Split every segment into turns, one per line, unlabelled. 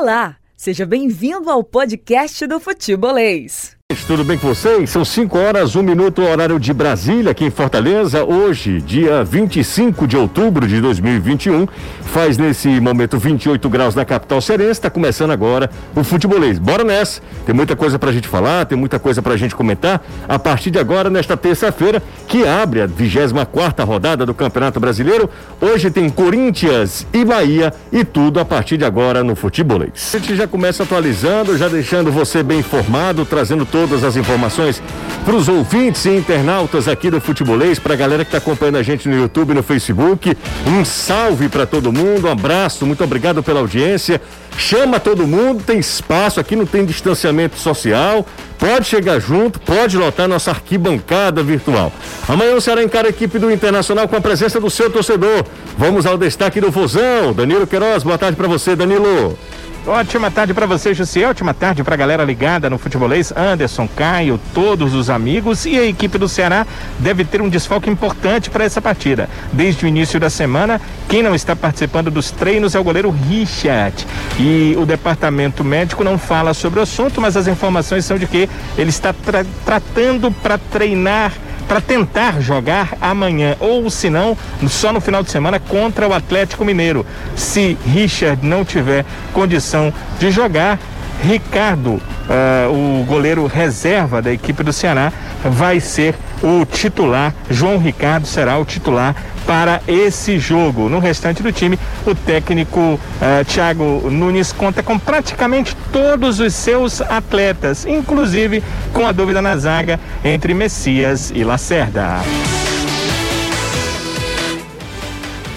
Olá, seja bem-vindo ao podcast do Futebolês.
Tudo bem com vocês? São 5 horas, 1 um minuto, horário de Brasília, aqui em Fortaleza. Hoje, dia 25 de outubro de 2021, faz nesse momento 28 graus na capital cearense. Está começando agora o futebolês. Bora nessa! Tem muita coisa pra gente falar, tem muita coisa pra gente comentar. A partir de agora, nesta terça-feira, que abre a 24 rodada do Campeonato Brasileiro. Hoje tem Corinthians e Bahia e tudo a partir de agora no futebolês. A gente já começa atualizando, já deixando você bem informado, trazendo todo todas as informações para os ouvintes e internautas aqui do Futebolês, para a galera que está acompanhando a gente no YouTube e no Facebook. Um salve para todo mundo, um abraço, muito obrigado pela audiência. Chama todo mundo, tem espaço aqui, não tem distanciamento social. Pode chegar junto, pode lotar nossa arquibancada virtual. Amanhã o Ceará encara a equipe do Internacional com a presença do seu torcedor. Vamos ao destaque do Vozão. Danilo Queiroz, boa tarde para você, Danilo.
Ótima tarde para você, José. Ótima tarde para a galera ligada no futebolês. Anderson, Caio, todos os amigos e a equipe do Ceará deve ter um desfalque importante para essa partida. Desde o início da semana, quem não está participando dos treinos é o goleiro Richard. E o departamento médico não fala sobre o assunto, mas as informações são de que ele está tra tratando para treinar para tentar jogar amanhã, ou se não, só no final de semana contra o Atlético Mineiro. Se Richard não tiver condição de jogar, Ricardo, uh, o goleiro reserva da equipe do Ceará, vai ser o titular. João Ricardo será o titular para esse jogo. No restante do time, o técnico uh, Thiago Nunes conta com praticamente todos os seus atletas, inclusive com a dúvida na zaga entre Messias e Lacerda.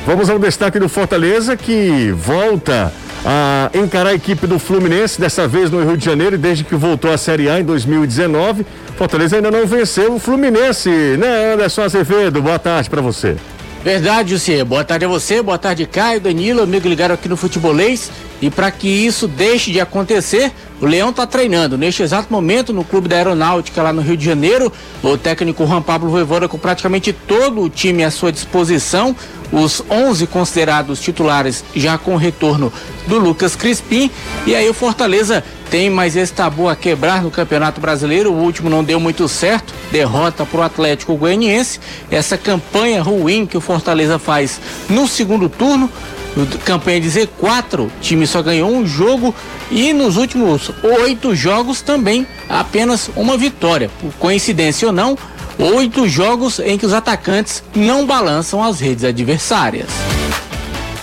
Vamos ao destaque do Fortaleza que volta a encarar a equipe do Fluminense, dessa vez no Rio de Janeiro, desde que voltou à Série A em 2019. Fortaleza ainda não venceu o Fluminense, né, Anderson Azevedo? Boa tarde para você.
Verdade, José. Boa tarde a você, boa tarde, Caio, Danilo, amigo ligado aqui no Futebolês. E para que isso deixe de acontecer, o Leão está treinando neste exato momento no Clube da Aeronáutica lá no Rio de Janeiro. O técnico Juan Pablo Voivoda com praticamente todo o time à sua disposição. Os 11 considerados titulares já com retorno do Lucas Crispim. E aí o Fortaleza tem mais esse tabu a quebrar no Campeonato Brasileiro. O último não deu muito certo, derrota para o Atlético Goianiense. Essa campanha ruim que o Fortaleza faz no segundo turno campanha de Z4, o time só ganhou um jogo e nos últimos oito jogos também apenas uma vitória. Por coincidência ou não, oito jogos em que os atacantes não balançam as redes adversárias.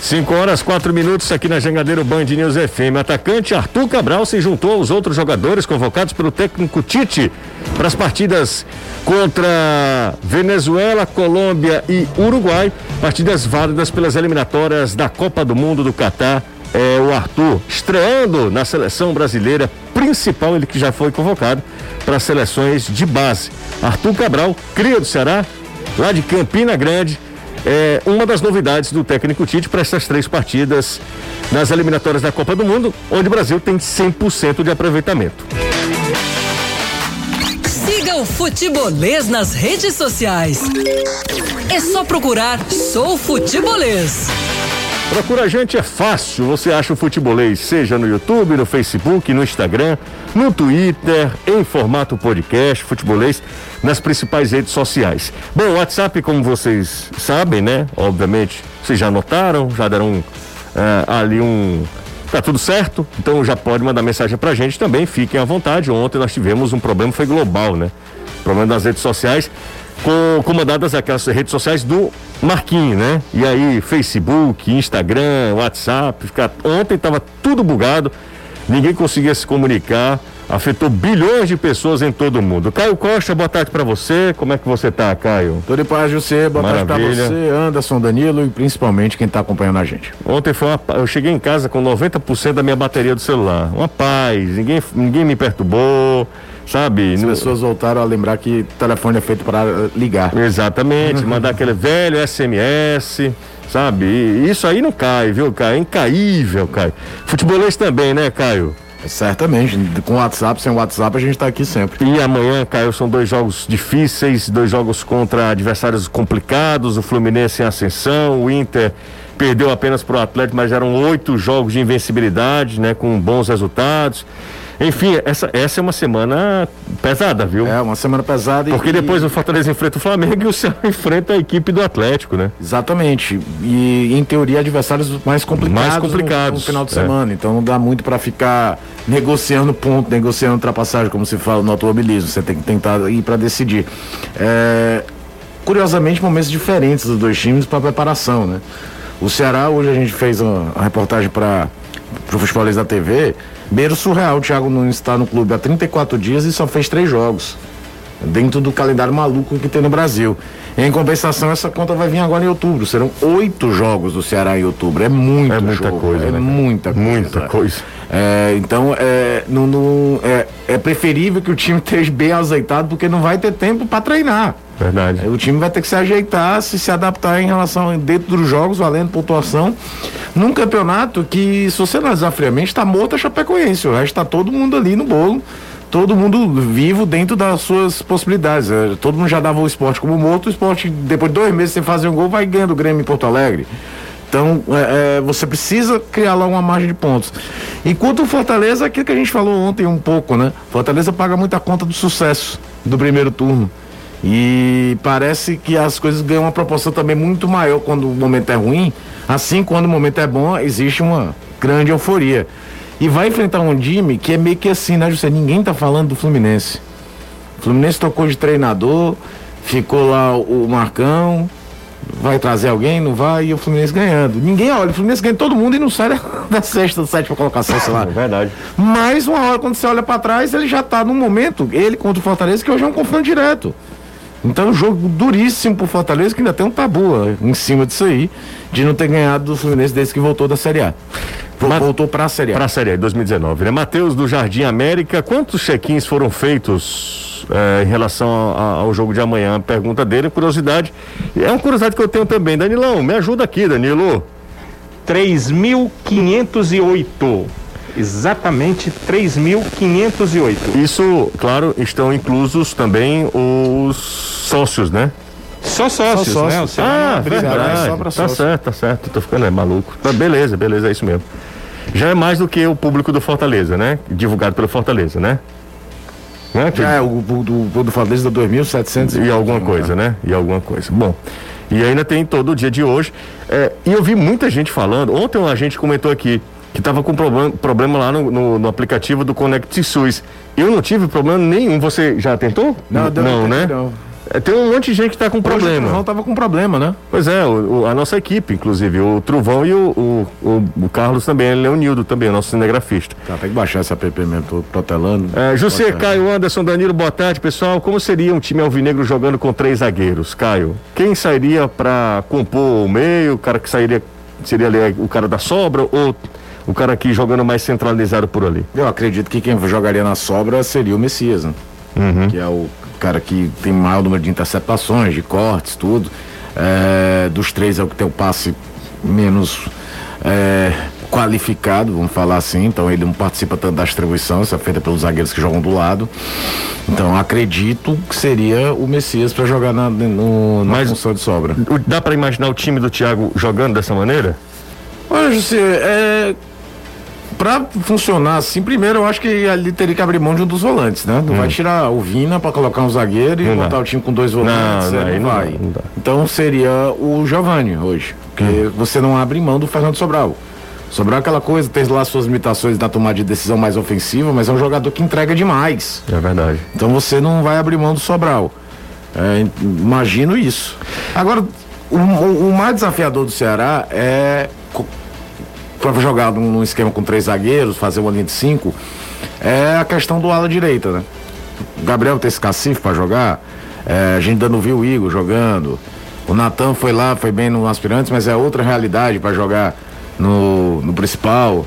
5 horas, 4 minutos aqui na Jangadeiro Band News FM. Atacante Arthur Cabral se juntou aos outros jogadores convocados pelo técnico Tite para as partidas contra Venezuela, Colômbia e Uruguai. Partidas válidas pelas eliminatórias da Copa do Mundo do Catar. É o Arthur estreando na seleção brasileira principal, ele que já foi convocado para as seleções de base. Arthur Cabral, cria do Ceará, lá de Campina Grande é uma das novidades do técnico Tite para essas três partidas nas eliminatórias da Copa do Mundo, onde o Brasil tem 100% de aproveitamento.
Siga o Futebolês nas redes sociais. É só procurar Sou Futebolês.
Procura a gente é fácil, você acha o futebolês, seja no YouTube, no Facebook, no Instagram, no Twitter, em formato podcast, futebolês, nas principais redes sociais. Bom, o WhatsApp, como vocês sabem, né? Obviamente, vocês já notaram, já deram uh, ali um. Tá tudo certo, então já pode mandar mensagem pra gente também, fiquem à vontade. Ontem nós tivemos um problema, foi global, né? Problema das redes sociais com, comandadas aquelas redes sociais do Marquinhos, né? E aí, Facebook, Instagram, WhatsApp, fica... ontem estava tudo bugado, ninguém conseguia se comunicar, afetou bilhões de pessoas em todo o mundo. Caio Costa, boa tarde para você. Como é que você tá, Caio?
Tudo em paz, você. Boa Maravilha. tarde para você, Anderson, Danilo e principalmente quem tá acompanhando a gente.
Ontem foi uma... eu cheguei em casa com 90% da minha bateria do celular. Uma paz, ninguém, ninguém me perturbou sabe?
As pessoas voltaram a lembrar que telefone é feito para ligar.
Exatamente, mandar aquele velho SMS, sabe? E isso aí não cai, viu, Caio? É incaível, Caio. Futebolês também, né, Caio?
Certamente, com WhatsApp, sem WhatsApp, a gente está aqui sempre.
E amanhã, Caio, são dois jogos difíceis, dois jogos contra adversários complicados, o Fluminense em ascensão, o Inter perdeu apenas para o Atlético, mas eram oito jogos de invencibilidade, né? Com bons resultados. Enfim, essa, essa é uma semana pesada, viu?
É, uma semana pesada.
Porque e... depois o Fortaleza enfrenta o Flamengo e o Ceará enfrenta a equipe do Atlético, né?
Exatamente. E em teoria adversários mais complicados,
mais complicados. No,
no final de semana. É. Então não dá muito para ficar negociando ponto, negociando ultrapassagem, como se fala no automobilismo. Você tem que tentar ir para decidir. É... Curiosamente, momentos diferentes dos dois times para preparação, né? O Ceará, hoje a gente fez uma, uma reportagem para o Futebolês da TV Beiro surreal, o Thiago Nunes está no clube há 34 dias e só fez três jogos. Dentro do calendário maluco que tem no Brasil. Em compensação, essa conta vai vir agora em outubro. Serão oito jogos do Ceará em outubro. É muito
É muita jogo, coisa.
É
né?
muita
coisa. Muita coisa.
É, então, é, no, no, é, é preferível que o time esteja bem azeitado, porque não vai ter tempo para treinar.
Verdade.
O time vai ter que se ajeitar, se se adaptar em relação dentro dos jogos, valendo pontuação. Num campeonato que, se você analisar friamente, está morto a Chapecoense. O resto está todo mundo ali no bolo. Todo mundo vivo dentro das suas possibilidades. É, todo mundo já dava o esporte como morto. O esporte, depois de dois meses sem fazer um gol, vai ganhando o Grêmio em Porto Alegre. Então, é, é, você precisa criar lá uma margem de pontos. Enquanto o Fortaleza, aquilo que a gente falou ontem um pouco, né? Fortaleza paga muita conta do sucesso do primeiro turno. E parece que as coisas ganham uma proporção também muito maior quando o momento é ruim. Assim, quando o momento é bom, existe uma grande euforia. E vai enfrentar um time que é meio que assim, né, José? Ninguém tá falando do Fluminense. O Fluminense tocou de treinador, ficou lá o Marcão, vai trazer alguém, não vai, e o Fluminense ganhando. Ninguém olha, o Fluminense ganha todo mundo e não sai da, da sexta, sétima colocação, sei lá. É
verdade.
Mas uma hora, quando você olha para trás, ele já tá num momento, ele contra o Fortaleza, que hoje é um confronto direto. Então, um jogo duríssimo pro Fortaleza, que ainda tem um tabu em cima disso aí, de não ter ganhado do Fluminense desde que voltou da Série A. Voltou para a Série A.
Para a Série A, 2019. Né? Matheus do Jardim América, quantos check-ins foram feitos é, em relação a, ao jogo de amanhã? Pergunta dele, curiosidade. É uma curiosidade que eu tenho também. Danilão, me ajuda aqui, Danilo.
3.508 exatamente 3.508.
Isso, claro, estão inclusos também os sócios, né?
Só sócios, Só
né? sócios. né? ah, é verdade. Só tá sócio. certo, tá certo. Tô ficando é, maluco. Tá, beleza, beleza, é isso mesmo. Já é mais do que o público do Fortaleza, né? Divulgado pelo Fortaleza, né?
né? Já é, o, do, do Fortaleza dá 2.700
e alguma coisa, né? E alguma coisa. Bom, e ainda tem todo o dia de hoje. É, e eu vi muita gente falando. Ontem a gente comentou aqui que estava com problema, problema lá no, no, no, aplicativo do Connect SUS. Eu não tive problema nenhum. Você já tentou?
Não, não, não né? Não.
É, tem um monte de gente que está com problema. O
Truvão estava com problema, né?
Pois é, o, o, a nossa equipe, inclusive, o Truvão e o, o, Carlos também, ele é o Nildo também, o nosso cinegrafista.
Tá, tem que baixar essa app mesmo, tô protelando.
É, José, Caio, Anderson, Danilo, boa tarde, pessoal. Como seria um time alvinegro jogando com três zagueiros, Caio? Quem sairia para compor o meio? O cara que sairia, seria ali o cara da sobra ou o cara aqui jogando mais centralizado por ali?
Eu acredito que quem jogaria na sobra seria o Messias, né? Uhum. Que é o cara que tem maior número de interceptações, de cortes, tudo. É, dos três é o que tem o passe menos é, qualificado, vamos falar assim. Então ele não participa tanto da distribuição, isso é feita pelos zagueiros que jogam do lado. Então acredito que seria o Messias para jogar na, no, na Mas função de sobra.
Dá para imaginar o time do Thiago jogando dessa maneira?
Olha, José, é, para funcionar assim, primeiro eu acho que ali teria que abrir mão de um dos volantes, né? Não hum. vai tirar o Vina para colocar um zagueiro e não botar dá. o time com dois volantes. Não, não, não vai. Não então seria o Giovanni hoje. Porque hum. você não abre mão do Fernando Sobral. Sobral é aquela coisa, tem lá suas limitações na tomada de decisão mais ofensiva, mas é um jogador que entrega demais.
É verdade.
Então você não vai abrir mão do Sobral. É, imagino isso. Agora, o, o mais desafiador do Ceará é para jogar num, esquema com três zagueiros, fazer uma linha de cinco, é a questão do ala direita, né? O Gabriel tem esse cacife para jogar, é, a gente ainda não viu o Igor jogando. O Natan foi lá, foi bem no aspirantes, mas é outra realidade para jogar no, no principal.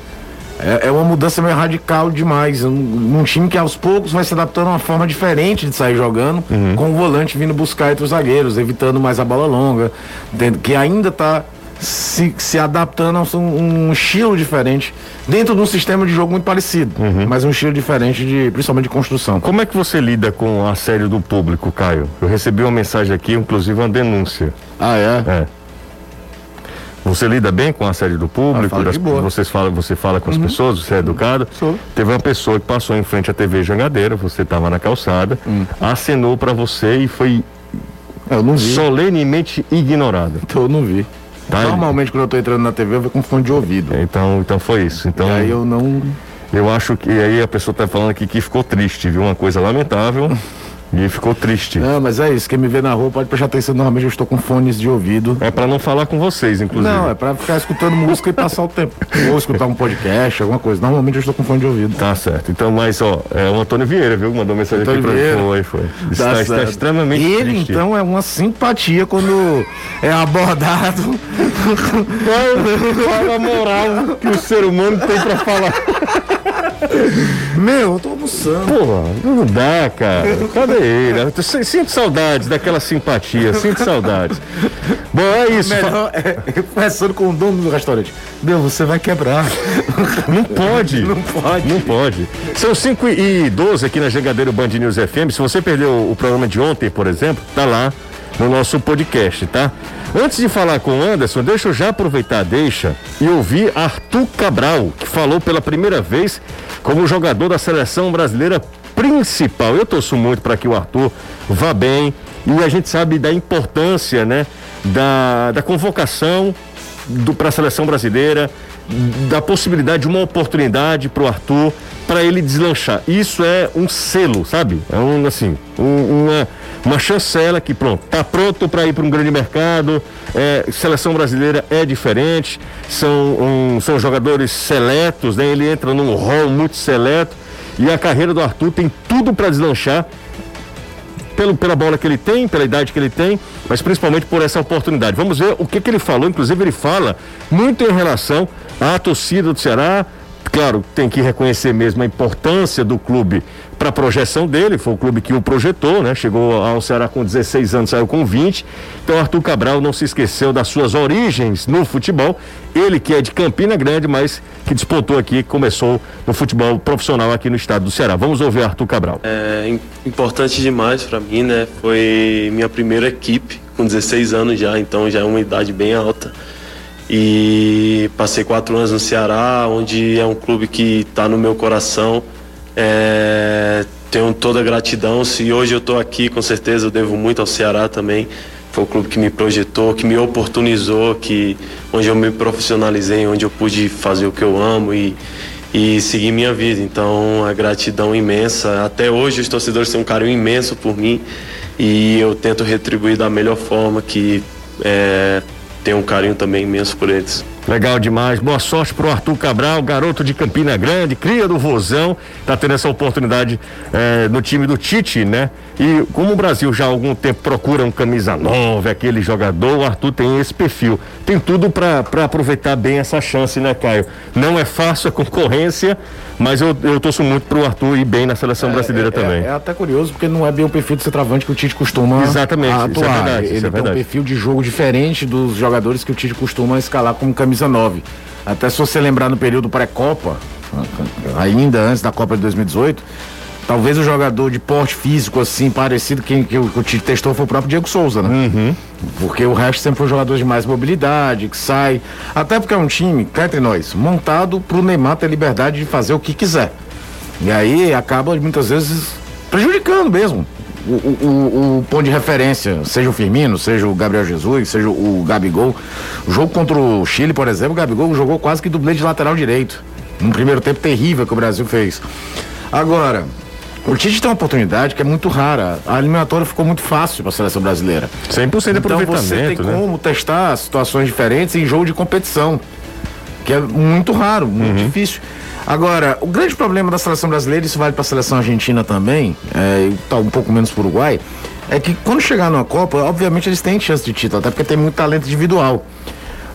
É, é, uma mudança meio radical demais. Um, um, time que aos poucos vai se adaptando a uma forma diferente de sair jogando, uhum. com o volante vindo buscar entre os zagueiros, evitando mais a bola longa, que ainda está se, se adaptando a um, um, estilo diferente dentro de um sistema de jogo muito parecido, uhum. mas um estilo diferente de principalmente de construção.
Como é que você lida com o assédio do público, Caio? Eu recebi uma mensagem aqui, inclusive uma denúncia.
Ah, é? É.
Você lida bem com a sede do público?
Ah,
das-.
Uhum.
Vocês falam, você fala com as pessoas, você é educado?
Sou.
Teve uma pessoa que passou em frente à TV Jangadeira, você estava na calçada,
Hum.
acenou para você e foi
Eu não vi.
solenemente ignorado.
Então eu não vi.
Tá,
Normalmente quando eu tô entrando na TV eu vou com fone de ouvido.
Então, então foi isso. Então,
E aí eu não.
eu acho que aí a pessoa tá falando aqui que ficou triste, viu? Uma coisa lamentável. e ficou triste.
Não, mas é isso. Quem me vê na rua pode prestar atenção. Normalmente eu estou com fones de ouvido.
É para não falar com vocês, inclusive.
Não, é pra ficar escutando música e passar o tempo. Ou escutar um podcast, alguma coisa. Normalmente eu estou com fone de ouvido.
Tá certo. Então, mas ó, é o Antônio Vieira, viu? Mandou mensagem
Antônio
aqui pra
Vieira.
Foi, foi. Está,
Tá
está extremamente
Ele,
triste.
então, é uma simpatia quando é abordado.
Qual a moral que o ser humano tem pra falar?
Meu, eu tô almoçando.
Porra, não dá, cara. Cadê ele? Sinto saudades daquela simpatia, sinto saudades. Bom, é isso.
Melhor é conversando com o dono do restaurante. Meu, você vai quebrar.
Não pode.
Não pode.
Não pode. São 5 e 12 aqui na Jangadeiro Band News FM. Se você perdeu o programa de ontem, por exemplo, tá lá no nosso podcast, tá? Antes de falar com o Anderson, deixa eu já aproveitar a deixa e ouvir Arthur Cabral, que falou pela primeira vez como jogador da seleção brasileira principal. Eu torço muito para que o Arthur vá bem e a gente sabe da importância, né, da, da convocação para a seleção brasileira, da possibilidade de uma oportunidade para o Arthur, para ele deslanchar. Isso é um selo, sabe? É um assim, um- uma, uma chancela que pronto, tá pronto para ir para um grande mercado. É, seleção brasileira é diferente, são, um- são jogadores seletos, né? Ele entra num rol muito seleto e a carreira do Arthur tem tudo para deslanchar pelo, pela bola que ele tem, pela idade que ele tem, mas principalmente por essa oportunidade. Vamos ver o que, que ele falou. Inclusive, ele fala muito em relação à torcida do Ceará. Claro, tem que reconhecer mesmo a importância do clube para a projeção dele. Foi o clube que o projetou, né? Chegou ao Ceará com 16 anos, saiu com 20. Então, Arthur Cabral não se esqueceu das suas origens no futebol. Ele que é de Campina Grande, mas que despontou aqui, começou no futebol profissional aqui no estado do Ceará. Vamos ouvir Arthur Cabral.
É im- importante demais para mim, né? Foi minha primeira equipe, com 16 anos já, então já é uma idade bem alta. E passei quatro anos no Ceará, onde é um clube que está no meu coração. É, tenho toda a gratidão. Se hoje eu estou aqui, com certeza eu devo muito ao Ceará também. Foi o clube que me projetou, que me oportunizou, que onde eu me profissionalizei, onde eu pude fazer o que eu amo e, e seguir minha vida. Então, a gratidão imensa. Até hoje, os torcedores têm um carinho imenso por mim e eu tento retribuir da melhor forma, que é, tenho um carinho também imenso por eles.
Legal demais. Boa sorte pro Arthur Cabral, garoto de Campina Grande, cria do Vozão, tá tendo essa oportunidade eh, no time do Tite, né? E como o Brasil já há algum tempo procura um camisa 9, aquele jogador, o Arthur tem esse perfil. Tem tudo para aproveitar bem essa chance, né, Caio? Não é fácil a concorrência, mas eu, eu torço muito pro Arthur ir bem na seleção brasileira
é,
também.
É, até curioso, porque não é bem o perfil de centroavante que o Tite costuma
Exatamente, isso é
atuar.
verdade, isso
Ele
é
tem
verdade.
um perfil de jogo diferente dos jogadores que o Tite costuma escalar como camisa 9. Até se você lembrar no período pré-Copa, ainda antes da Copa de 2018, talvez o jogador de porte físico assim, parecido quem que o, Tite testou foi o próprio Diego Souza, né? Porque o resto sempre foi jogador de mais mobilidade, que sai. Até porque é um time, cá entre nós, montado pro Neymar ter liberdade de fazer o que quiser. E aí acaba muitas vezes prejudicando mesmo. O, o, o, ponto de referência, seja o Firmino, seja o Gabriel Jesus, seja o Gabigol. O jogo contra o Chile, por exemplo, o Gabigol jogou quase que dublê de lateral direito. Num primeiro tempo terrível que o Brasil fez. Agora, o Tite tem uma oportunidade que é muito rara. A eliminatória ficou muito fácil para a seleção brasileira.
100% de
Então você tem
aproveitamento, né?
como testar situações diferentes em jogo de competição, que é muito raro, muito
Uhum.
difícil. Agora, o grande problema da seleção brasileira, isso vale para a seleção argentina também, é, e tá um pouco menos para o Uruguai, é que quando chegar numa Copa, obviamente eles têm chance de título, até porque tem muito talento individual.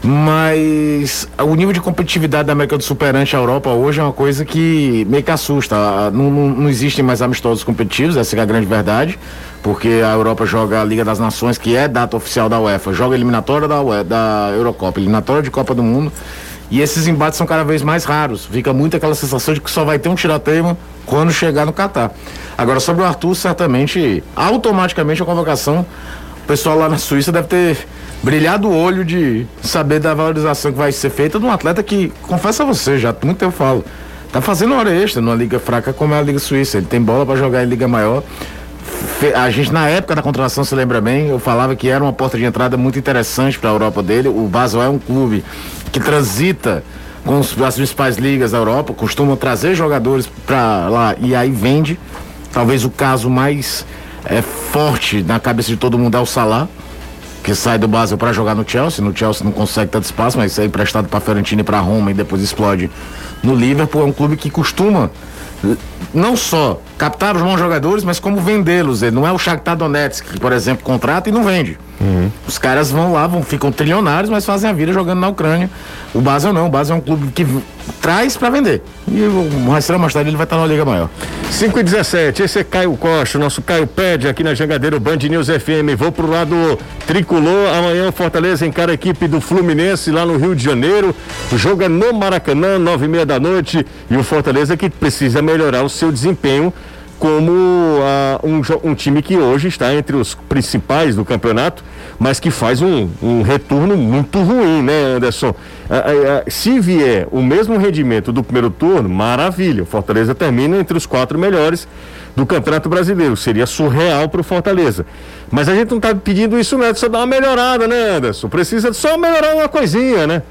Mas o nível de competitividade da América do Sul perante a Europa hoje é uma coisa que meio que assusta. Não, não, não existem mais amistosos competitivos, essa é a grande verdade, porque a Europa joga a Liga das Nações, que é data oficial da UEFA, joga eliminatória da, da Eurocopa, eliminatória de Copa do Mundo, e esses embates são cada vez mais raros. Fica muito aquela sensação de que só vai ter um tirateima quando chegar no Catar. Agora, sobre o Arthur, certamente, automaticamente a convocação, o pessoal lá na Suíça deve ter brilhar do olho de saber da valorização que vai ser feita de um atleta que, confesso a você, já há muito tempo falo, tá fazendo hora extra numa liga fraca como é a Liga Suíça. Ele tem bola para jogar em liga maior. A gente, na época da contratação, se lembra bem, eu falava que era uma porta de entrada muito interessante para a Europa dele. O Basel é um clube que transita com as principais ligas da Europa, costuma trazer jogadores para lá e aí vende. Talvez o caso mais é, forte na cabeça de todo mundo é o Salah, que sai do Basel para jogar no Chelsea. No Chelsea não consegue tanto espaço, mas é emprestado para Fiorentino e para Roma e depois explode no Liverpool. É um clube que costuma não só captar os bons jogadores, mas como vendê-los. Não é o Shakhtar Donetsk, que, por exemplo, contrata e não vende. Uhum. Os caras vão lá, vão, ficam trilionários, mas fazem a vida jogando na Ucrânia. O Basel não, o Basel é um clube que traz para vender. E o Rastreio mais tarde ele vai estar na Liga Maior.
5 e 17, esse é Caio Costa, nosso Caio Pede aqui na Jangadeiro Band News FM. Vou pro lado tricolor. Amanhã o Fortaleza encara a equipe do Fluminense lá no Rio de Janeiro. O jogo é no Maracanã, nove e meia da noite. E o Fortaleza que precisa melhorar o seu desempenho como uh, um, um, time que hoje está entre os principais do campeonato, mas que faz um, um retorno muito ruim, né, Anderson? Uh, uh, se vier o mesmo rendimento do primeiro turno, maravilha. O Fortaleza termina entre os quatro melhores do Campeonato Brasileiro. Seria surreal para o Fortaleza. Mas a gente não está pedindo isso, né? Só dar uma melhorada, né, Anderson? Precisa só melhorar uma coisinha, né?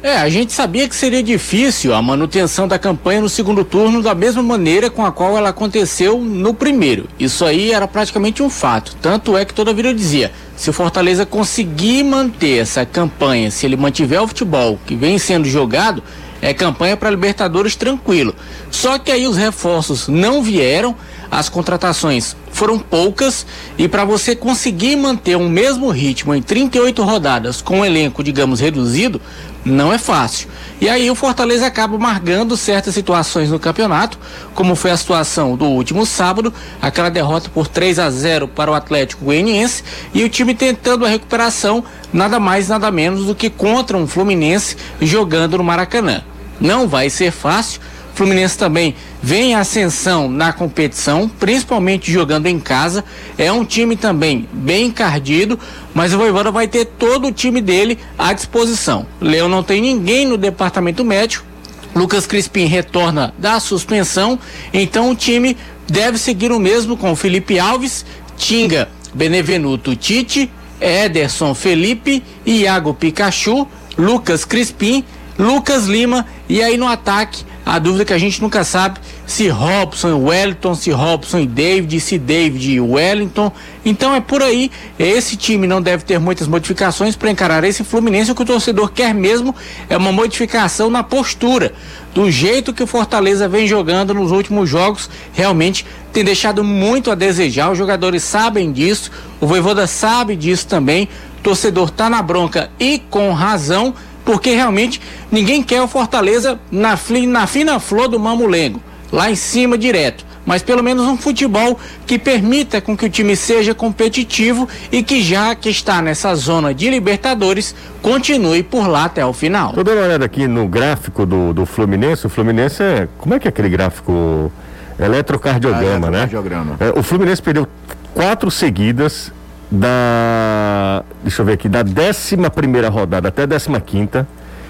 É, a gente sabia que seria difícil a manutenção da campanha no segundo turno da mesma maneira com a qual ela aconteceu no primeiro. Isso aí era praticamente um fato. Tanto é que toda vida eu dizia: se o Fortaleza conseguir manter essa campanha, se ele mantiver o futebol que vem sendo jogado, é campanha para Libertadores tranquilo. Só que aí os reforços não vieram, as contratações foram poucas e para você conseguir manter um mesmo ritmo em 38 rodadas com um elenco, digamos, reduzido, não é fácil. E aí o Fortaleza acaba marcando certas situações no campeonato, como foi a situação do último sábado, aquela derrota por 3 a 0 para o Atlético Goianiense e o time tentando a recuperação, nada mais nada menos do que contra um Fluminense jogando no Maracanã. Não vai ser fácil Fluminense também vem em ascensão na competição, principalmente jogando em casa. É um time também bem encardido, mas o Voivoda vai ter todo o time dele à disposição. Leão não tem ninguém no departamento médico. Lucas Crispim retorna da suspensão, então o time deve seguir o mesmo com Felipe Alves, Tinga, Benevenuto Tite, Ederson Felipe, Iago Pikachu, Lucas Crispim, Lucas Lima e aí no ataque a dúvida é que a gente nunca sabe se Robson e Wellington, se Robson e David, se David e Wellington. Então é por aí. Esse time não deve ter muitas modificações para encarar esse Fluminense. O que o torcedor quer mesmo é uma modificação na postura. Do jeito que o Fortaleza vem jogando nos últimos jogos, realmente tem deixado muito a desejar. Os jogadores sabem disso, o Voivoda sabe disso também. O torcedor tá na bronca e com razão porque realmente ninguém quer o Fortaleza na, na fina flor do mamulengo, lá em cima direto. Mas pelo menos um futebol que permita com que o time seja competitivo e que já que está nessa zona de Libertadores, continue por lá até o final.
Tô dando uma olhada aqui no gráfico do, do Fluminense. O Fluminense é. Como é que é aquele gráfico? Eletrocardiograma, ah, eletrocardiograma. né? É, o Fluminense perdeu quatro seguidas da. Deixa eu ver aqui, da 11 primeira rodada até a 15 quinta.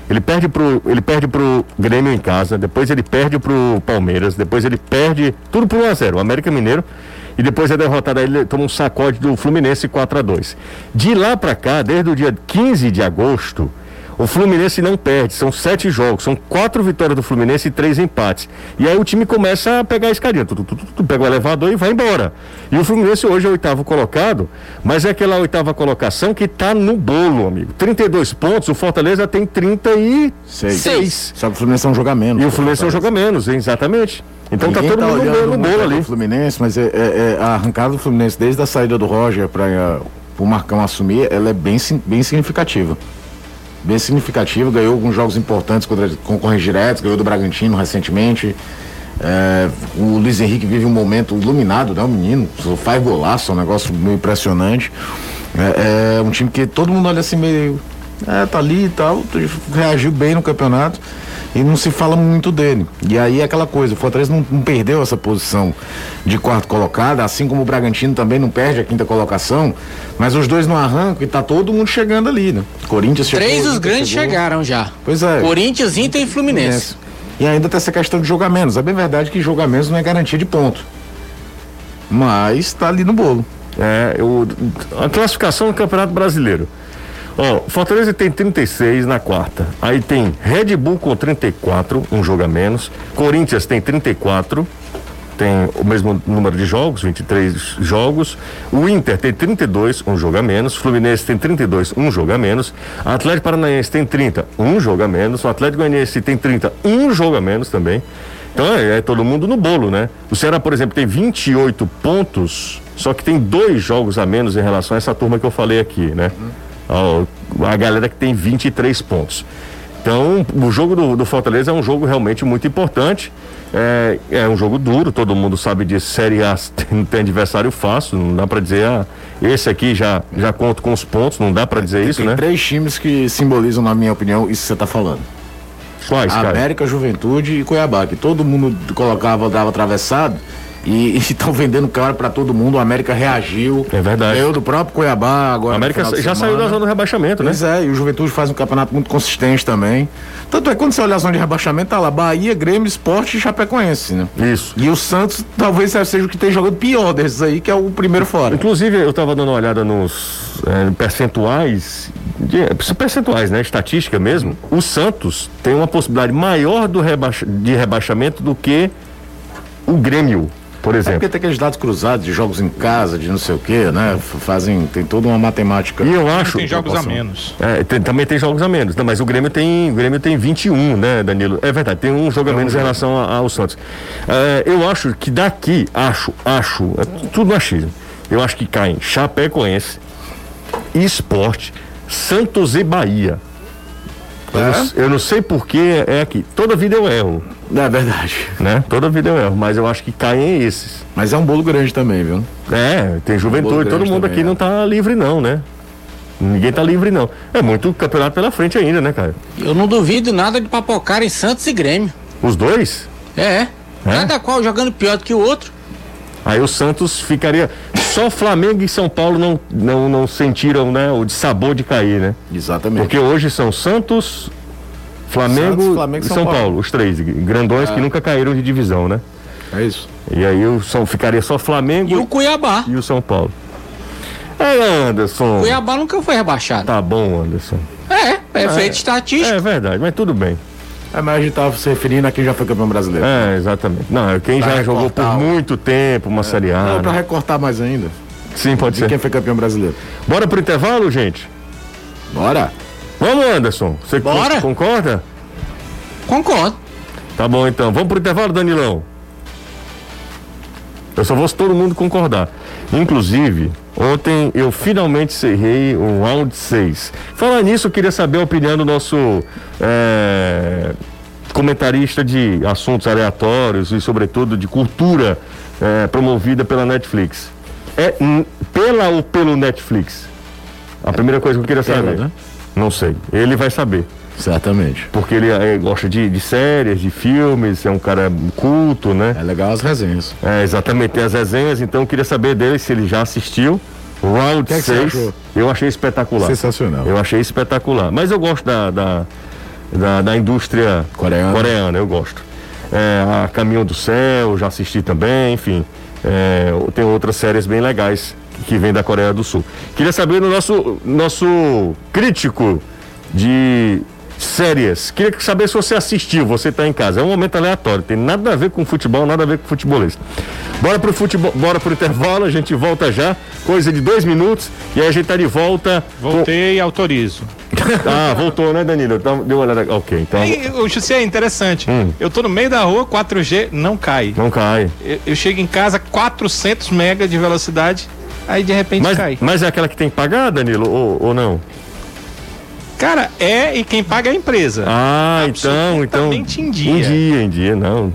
Ele perde pro, ele perde pro Grêmio em casa, depois ele perde pro Palmeiras, depois ele perde tudo por 1 a 0 o América Mineiro, e depois é derrotado, ele toma um sacode do Fluminense 4 a 2 De lá para cá, desde o dia 15 de agosto, o Fluminense não perde, são sete jogos, são quatro vitórias do Fluminense e três empates. E aí o time começa a pegar a escadinha, tu, tu, tu, tu, pega o elevador e vai embora. E o Fluminense hoje é o oitavo colocado, mas é aquela oitava colocação que está no bolo, amigo. 32 pontos, o Fortaleza tem 36. Seis.
Só que o Fluminense é um joga menos.
E o Fluminense é um joga menos, exatamente. Então tá Ninguém tá todo mundo no, no bolo ali.
Fluminense, mas é, é, é, a arrancada do Fluminense desde a saída do Roger para o Marcão assumir, ela é bem, bem significativa bem significativo, ganhou alguns jogos importantes contra concorrentes diretos, ganhou do Bragantino recentemente. É, o Luiz Henrique vive um momento iluminado, né? O menino faz golaço, é um negócio meio impressionante. É, é, um time que todo mundo olha assim meio. É, tá ali e tal, reagiu bem no campeonato. E não se fala muito dele. E aí é aquela coisa, o Fortaleza não, não perdeu essa posição de quarto colocado, assim como o Bragantino também não perde a quinta colocação, mas os dois não arrancam e tá todo mundo chegando ali, né? Corinthians chegou.
Três dos
Inter
grandes
chegou.
chegaram já.
Pois é.
Corinthians, Inter e Fluminense.
E ainda tem essa questão de jogar menos. É bem verdade que jogar menos não é garantia de ponto. Mas tá ali no bolo.
É, o, a classificação do Campeonato Brasileiro. Ó, Fortaleza tem 36 na quarta. Aí tem Red Bull com 34, um jogo a menos. Corinthians tem 34, tem o mesmo número de jogos, 23 jogos. O Inter tem 32, um jogo a menos. Fluminense tem 32, um jogo a menos. Atlético Paranaense tem 30, um jogo a menos. O Atlético Goianiense tem 30, um jogo a menos também. Então é, é todo mundo no bolo, né? O Ceará, por exemplo, tem 28 pontos, só que tem dois jogos a menos em relação a essa turma que eu falei aqui, né? Ó, a galera que tem 23 pontos. Então, o jogo do, do Fortaleza é um jogo realmente muito importante. É, é um jogo duro, todo mundo sabe disso. Série A não tem adversário fácil, não dá pra dizer, ah, esse aqui já, já conto com os pontos, não dá pra dizer isso,
tem
né?
três times que simbolizam, na minha opinião, isso que você tá falando.
Quais?
América, Juventude e Cuiabá, que todo mundo colocava, dava atravessado e estão vendendo caro pra todo mundo. O América reagiu.
É verdade.
Ganhou do próprio Cuiabá agora.
A
no
América já saiu da zona do rebaixamento, né?
Pois é, e o Juventude faz um campeonato muito consistente também. Tanto é que quando você olha a zona de rebaixamento, tá lá Bahia, Grêmio, Esporte e Chapecoense, né?
Isso.
E o Santos talvez seja o que tem jogado pior desses aí, que é o primeiro fora.
Inclusive, eu estava dando uma olhada nos eh, percentuais, de, percentuais, né? Estatística mesmo. O Santos tem uma possibilidade maior do rebaixa, de rebaixamento do que o Grêmio, por
É
exemplo.
porque tem aqueles dados cruzados de jogos em casa, de não sei o quê, né? Fazem, tem toda uma matemática.
E eu acho.
Tem jogos a menos.
É, tem- também tem jogos a menos, né? mas o Grêmio tem, o Grêmio tem 21, né, Danilo? É verdade, tem um jogo a menos em relação ao Santos. É, eu acho que daqui, acho, acho, é tu- tudo achismo. Eu acho que caem Chapecoense, Esporte, Santos e Bahia. Eu,
É?
não, eu não sei porque é aqui. Toda vida eu erro,
É verdade.
né? Toda vida eu erro, mas eu acho que caem esses.
Mas é um bolo grande também, viu?
É, tem juventude,
bolo
todo
grande
mundo
também,
aqui
é.
não tá livre não, né? Ninguém tá livre não. É muito campeonato pela frente ainda, né, cara?
Eu não duvido nada de papocar em Santos e Grêmio.
Os dois?
É. Cada qual jogando pior do que o outro.
Aí o Santos ficaria. Só Flamengo e São Paulo não, não, não sentiram né, o de sabor de cair, né?
Exatamente.
Porque hoje são Santos, Flamengo,
Santos, Flamengo
e São Paulo. os três, grandões que nunca caíram de divisão, né?
É isso.
E aí o São, ficaria só Flamengo
E o Cuiabá.
e o São Paulo. É, Anderson.
Cuiabá nunca foi rebaixado.
Tá bom, Anderson.
É, é feito estatístico.
É verdade, mas tudo bem.
É, mas a gente tava se referindo a quem já foi campeão brasileiro.
É, exatamente. Não, é quem
Pra
já jogou por muito tempo uma Série A.
Não, pra
né?
recortar mais ainda.
Sim, pode
De
ser.
quem foi campeão brasileiro.
Bora pro intervalo, gente?
Bora.
Vamos, Anderson. Você
Bora.
concorda?
Concordo.
Tá bom então. Vamos pro intervalo, Danilão. Eu só vou se todo mundo concordar. Inclusive, ontem eu finalmente cerrei o round 6. Falar nisso, eu queria saber a opinião do nosso é, comentarista de assuntos aleatórios e, sobretudo, de cultura é, promovida pela Netflix. É pela ou pelo Netflix? A primeira coisa que eu queria
Pela,
saber.
né?
Não sei. Ele vai saber.
Certamente.
Porque ele eh, gosta de, de séries, de filmes, é um cara culto, né?
É legal as resenhas.
É, exatamente, tem as resenhas, então eu queria saber dele se ele já assistiu. Round
que é que você
6.
achou?
Eu achei espetacular.
Sensacional.
Eu achei espetacular. Mas eu gosto da, da, da, da indústria
Coreana.
coreana, eu gosto. É, a Caminho do Céu, já assisti também, enfim. É, tem outras séries bem legais que, vêm da Coreia do Sul. Queria saber do nosso, nosso crítico de séries. Queria saber se você assistiu, você está em casa. É um momento aleatório, tem nada a ver com futebol, nada a ver com futebolês. Bora pro futebol, bora pro intervalo, a gente volta já, coisa de dois minutos, e aí a gente tá de volta.
Voltei e autorizo.
Ah, voltou, né, Danilo? Então, deu uma olhada. Ok, então.
E, o José é interessante.
Hum.
Eu tô no meio da rua, 4G não cai.
Não cai.
Eu, eu chego em casa 400 mega de velocidade, aí de repente
Mas,
cai.
mas é aquela que tem que pagar, Danilo, ou, ou não?
Cara, é e quem paga é a empresa.
Ah, então, então.
Em dia.
Em dia, em dia, não.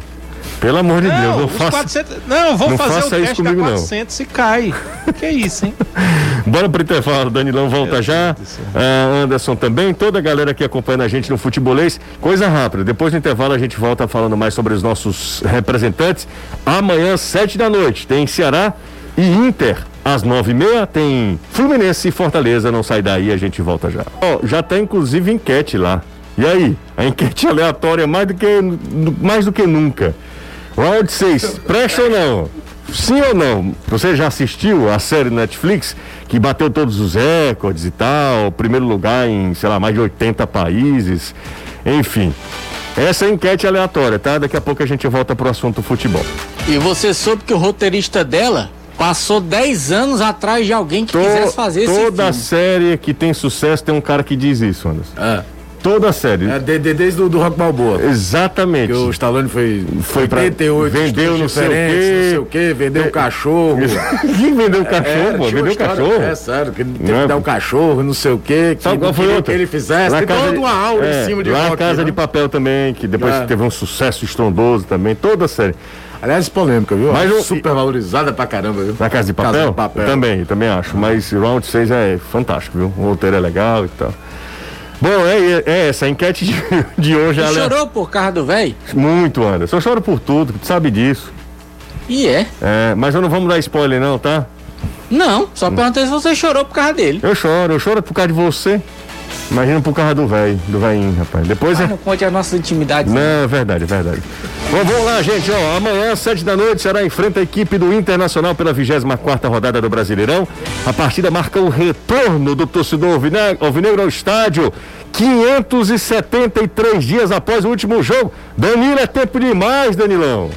Pelo amor de
não,
Deus, não faça.
400, não, vou
não
fazer o teste
comigo,
da
não.
400 e cai. que isso, hein?
Bora pro intervalo, Danilão volta já. Ah, Anderson também, toda a galera aqui acompanhando a gente no futebolês. Coisa rápida, depois do intervalo a gente volta falando mais sobre os nossos representantes. Amanhã, sete da noite, tem Ceará e Inter. Às nove e meia tem Fluminense e Fortaleza, não sai daí, a gente volta já. Ó, já tá inclusive enquete lá. E aí? A enquete aleatória mais do que, mais do que nunca. Round 6, presta ou não? Sim ou não? Você já assistiu a série Netflix que bateu todos os recordes e tal, primeiro lugar em, sei lá, mais de 80 países, enfim. Essa é enquete aleatória, tá? Daqui a pouco a gente volta pro assunto futebol.
E você soube que o roteirista dela passou 10 anos atrás de alguém que
To-
quisesse fazer esse
toda
filme.
série que tem sucesso tem um cara que diz isso, Anderson.
É.
Toda série.
É, de- de- desde o do Rock Balboa.
Exatamente.
Que o Stallone foi,
Foi pra-
88
vendeu não sei o quê.
não sei o quê, vendeu o cachorro.
Quem vendeu o cachorro,
É,
pô? Vendeu o cachorro?
É sério, que ele teve
Não é,
que dar um cachorro, não sei o quê, que
Sabe qual foi outra?
que ele fizesse. Tem
Casa
toda uma aura
é,
em cima de
lá
rock.
Casa
né?
de Papel também, que depois
É.
teve um sucesso estrondoso também, toda a série.
Aliás, polêmica, viu?
Mas
Super valorizada pra caramba, viu?
Na Casa de Papel?
Casa de Papel.
Também, também acho. Mas Round 6 é fantástico, viu? O roteiro é legal e tal. Bom, é, é essa, a enquete de, de hoje é ale-
chorou por causa do velho?
muito, Anderson. Eu choro por tudo, tu sabe disso.
E é.
É, mas eu não vamos dar spoiler não, tá?
Não, só perguntei se você chorou por causa dele.
Eu choro, eu choro por causa de você. Imagina por causa do velho, do velhinho, rapaz. Depois
Ah,
é.
não conte as nossas intimidades.
Não, é verdade, é verdade. Bom, vamos lá, gente. Ó, amanhã, às sete da noite, será enfrenta a equipe do Internacional pela 24 rodada do Brasileirão. A partida marca o retorno do torcedor alvine- alvinegro ao estádio. 573 dias após o último jogo. Danilo, é tempo demais, Danilão.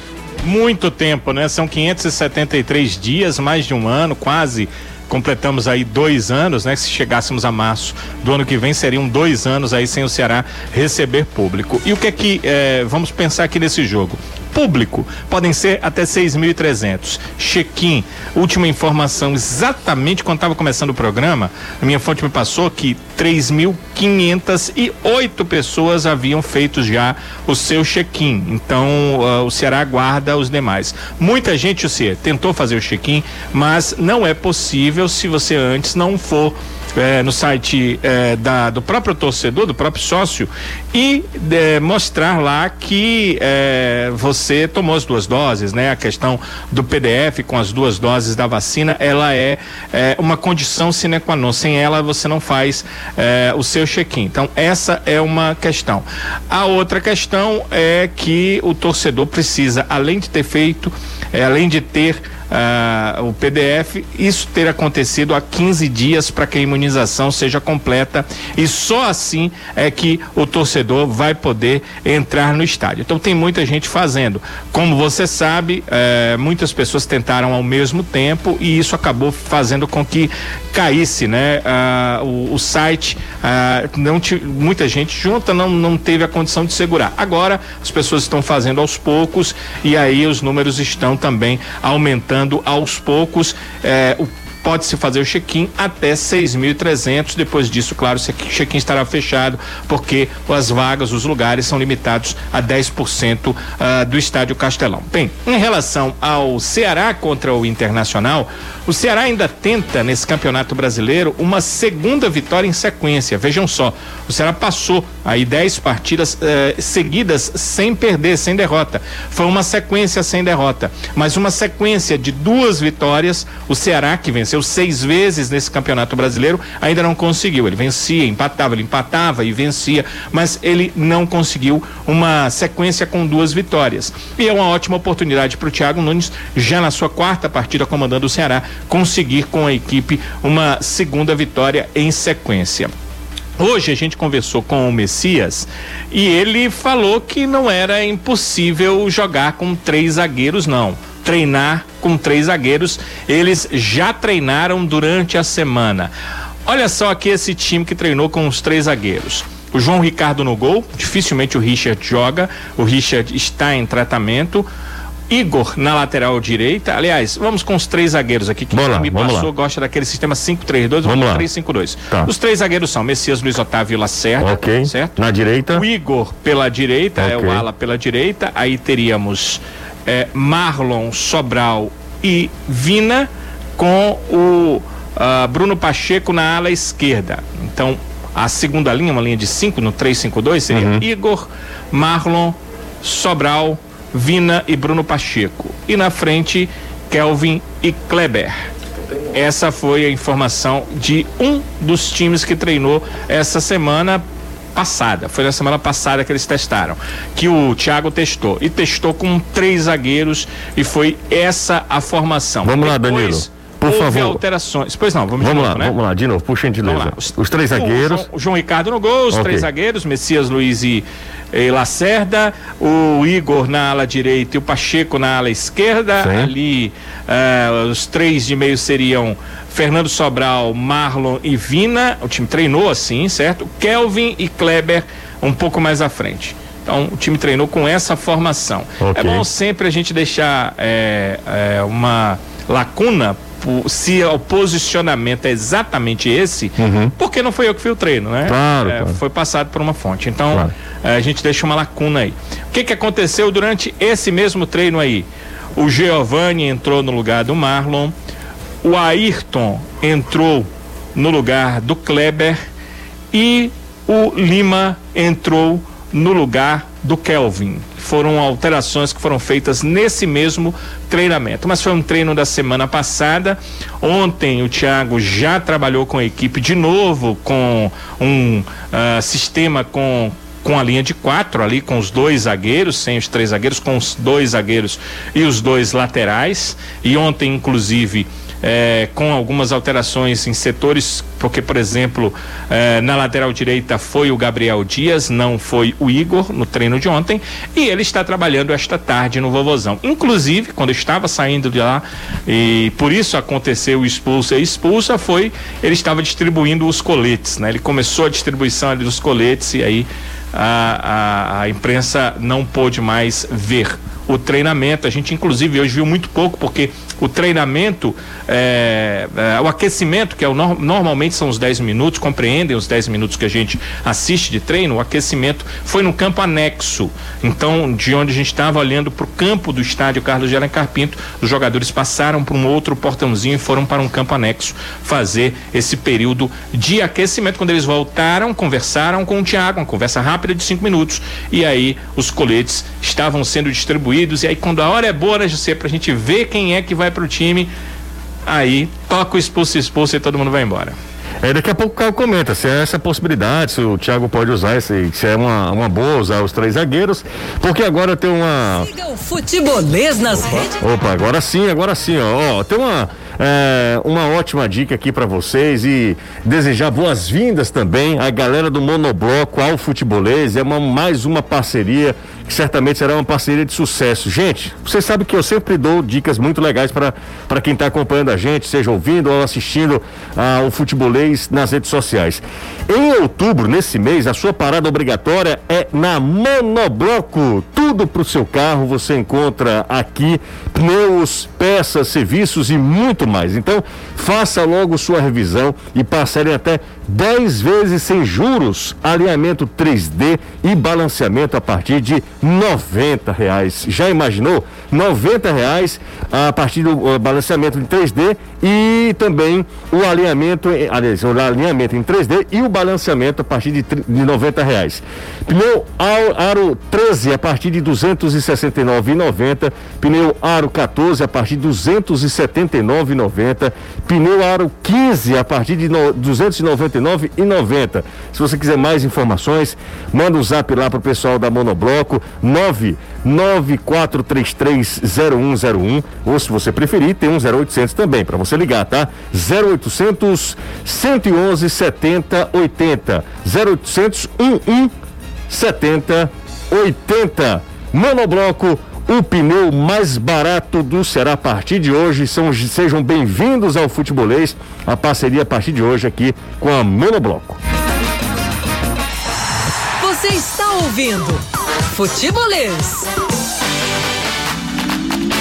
Muito tempo, né? São 573 dias, mais de um ano, quase. Completamos aí dois anos, né? Se chegássemos a março do ano que vem, seriam dois anos aí sem o Ceará receber público. E o que é que eh, vamos pensar aqui nesse jogo? Público, podem ser até 6.300. Check-in, última informação, exatamente quando estava começando o programa, minha fonte me passou que 3.508 pessoas haviam feito já o seu check-in. Então, ah, o Ceará aguarda os demais. Muita gente, o Cier, tentou fazer o check-in, mas não é possível se você antes não for eh, no site eh, da, do próprio torcedor, do próprio sócio, e eh, mostrar lá que eh, você tomou as duas doses, né? A questão do PDF com as duas doses da vacina, ela é eh, uma condição sine qua non. Sem ela, você não faz eh, o seu check-in. Então, essa é uma questão. A outra questão é que o torcedor precisa, além de ter feito, além de ter ah, o PDF, isso ter acontecido há 15 dias para que a imunização seja completa e só assim é que o torcedor vai poder entrar no estádio. Então tem muita gente fazendo. Como você sabe, eh, muitas pessoas tentaram ao mesmo tempo e isso acabou fazendo com que caísse, né? ah, o, o site, ah, não muita gente junta não, não teve a condição de segurar. Agora as pessoas estão fazendo aos poucos e aí os números estão também aumentando aos poucos. eh, o Pode-se fazer o check-in até 6.300. Depois disso, claro, o check-in estará fechado, porque as vagas, os lugares são limitados a 10% ah, do estádio Castelão. Bem, em relação ao Ceará contra o Internacional, o Ceará ainda tenta, nesse campeonato brasileiro, uma segunda vitória em sequência. Vejam só, o Ceará passou aí 10 partidas eh, seguidas sem perder, sem derrota. Foi uma sequência sem derrota, mas uma sequência de duas vitórias. O Ceará, que venceu seis vezes nesse campeonato brasileiro, ainda não conseguiu. Ele vencia, empatava, ele empatava e vencia, mas ele não conseguiu uma sequência com duas vitórias. E é uma ótima oportunidade para o Thiago Nunes, já na sua quarta partida comandando o Ceará, conseguir com a equipe uma segunda vitória em sequência. Hoje a gente conversou com o Messias e ele falou que não era impossível jogar com três zagueiros, não. Treinar com três zagueiros. Eles já treinaram durante a semana. Olha só aqui esse time que treinou com os três zagueiros. O João Ricardo no gol, dificilmente o Richard joga. O Richard está em tratamento. Igor na lateral direita. Aliás, vamos com os três zagueiros aqui. Que
Vamos lá,
me passou
lá.
gosta daquele sistema 5-3-2
Vamos lá.
3-5-2.
Tá.
Os três zagueiros são Messias Luiz Otávio Lacerda.
Ok.
Certo?
Na direita.
O Igor pela direita, é
Ok.
o ala pela direita. Aí teríamos é, Marlon, Sobral e Vina com o ah, Bruno Pacheco na ala esquerda. Então, a segunda linha, uma linha de cinco no 3-5-2, seria
Uhum.
Igor, Marlon, Sobral, Vina e Bruno Pacheco. E na frente, Kelvin e Kleber. Essa foi a informação de um dos times que treinou essa semana passada. Foi na semana passada que eles testaram. Que o Thiago testou. E testou com três zagueiros e foi essa a formação.
Vamos lá,
Depois,
Danilo. Por
houve
favor.
alterações. Pois não, vamos,
Vamos lá,
novo, né?
vamos lá, de novo, por gentileza.
Lá.
Os, três
o
zagueiros.
João, o João Ricardo no gol, os
Ok.
três zagueiros, Messias Luiz e, e Lacerda, o Igor na ala direita e o Pacheco na ala esquerda.
Sim.
Ali eh, os três de meio seriam Fernando Sobral, Marlon e Vina. O time treinou assim, certo? Kelvin e Kleber um pouco mais à frente. Então o time treinou com essa formação.
Ok.
É bom sempre a gente deixar eh, eh, uma lacuna po- se o posicionamento é exatamente esse, porque não foi eu que fiz o treino, né?
Uhum. Claro,
É,
claro.
Foi passado por uma fonte. Então,
Claro.
eh, a gente deixa uma lacuna aí. O que, que aconteceu durante esse mesmo treino aí? O Giovanni entrou no lugar do Marlon, o Ayrton entrou no lugar do Kleber e o Lima entrou no lugar do Kelvin. Foram alterações que foram feitas nesse mesmo treinamento. Mas foi um treino da semana passada. Ontem o Thiago já trabalhou com a equipe de novo, com um ah, sistema com com a linha de quatro ali, com os dois zagueiros, sem os três zagueiros, com os dois zagueiros e os dois laterais. E ontem, inclusive, eh, com algumas alterações em setores, porque, por exemplo, eh, na lateral direita foi o Gabriel Dias, não foi o Igor no treino de ontem, e ele está trabalhando esta tarde no Vovozão. Inclusive, quando estava saindo de lá, e por isso aconteceu o expulso e expulsa, foi ele estava distribuindo os coletes, né? Ele começou a distribuição dos coletes e aí a, a, a imprensa não pôde mais ver o treinamento. A gente, inclusive, hoje viu muito pouco, porque o treinamento, é, é, o aquecimento, que é o nor- normalmente são os 10 minutos, compreendem os 10 minutos que a gente assiste de treino, o aquecimento foi no campo anexo. Então, de onde a gente estava olhando para o campo do estádio Carlos Gerard Carpinto, os jogadores passaram por um outro portãozinho e foram para um campo anexo fazer esse período de aquecimento. Quando eles voltaram, conversaram com o Thiago, uma conversa rápida de cinco minutos, e aí os coletes estavam sendo distribuídos. E aí, quando a hora é boa, né, José, pra gente ver quem é que vai pro time, aí toca o expulso, expulso e todo mundo vai embora.
É, daqui a pouco o Caio comenta se é essa possibilidade, se o Thiago pode usar, esse, se é uma, uma boa usar os três zagueiros, porque agora tem uma.
Siga o Futebolês nas redes.
Opa, agora sim, agora sim, ó. Ó, tem uma, é, uma ótima dica aqui pra vocês e desejar boas-vindas também à galera do Monobloco ao Futebolês. É uma, mais uma parceria que certamente será uma parceria de sucesso. Gente, vocês sabem que eu sempre dou dicas muito legais para quem está acompanhando a gente, seja ouvindo ou assistindo ao Futebolês nas redes sociais. Em outubro, nesse mês, a sua parada obrigatória é na Monobloco. Tudo para o seu carro você encontra aqui: pneus, peças, serviços e muito mais. Então, faça logo sua revisão e parcele até 10 vezes sem juros, alinhamento 3D e balanceamento a partir de R$ reais. Já imaginou? R$ reais a partir do eh, balanceamento em 3D e também o alinhamento, aliás, o alinhamento em 3D e o balanceamento a partir de R$ reais. Pneu aro 13 a partir de 269,90, pneu aro 14 a partir de 279,90, pneu aro 15 a partir de 290 99,90. Se você quiser mais informações, manda um zap lá pro pessoal da Monobloco 994330101 ou se você preferir, tem um 0800 também para você ligar, tá? 0800 111 7080 0800 11 70 80 Monobloco o pneu mais barato do Ceará a partir de hoje. São, sejam bem-vindos ao Futebolês, a parceria a partir de hoje aqui com a Monobloco.
Você está ouvindo Futebolês.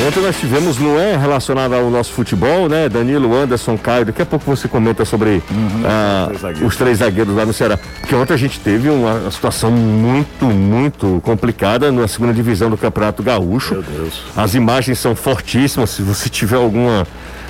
Ontem nós tivemos, não é relacionado ao nosso futebol, né? Danilo, Anderson, Caio, daqui a pouco você comenta sobre
Uhum.
ah, os três zagueiros lá no Ceará. Porque ontem a gente teve uma, uma situação muito, muito complicada na segunda divisão do Campeonato Gaúcho.
Meu Deus.
As imagens são fortíssimas. Se você tiver alguma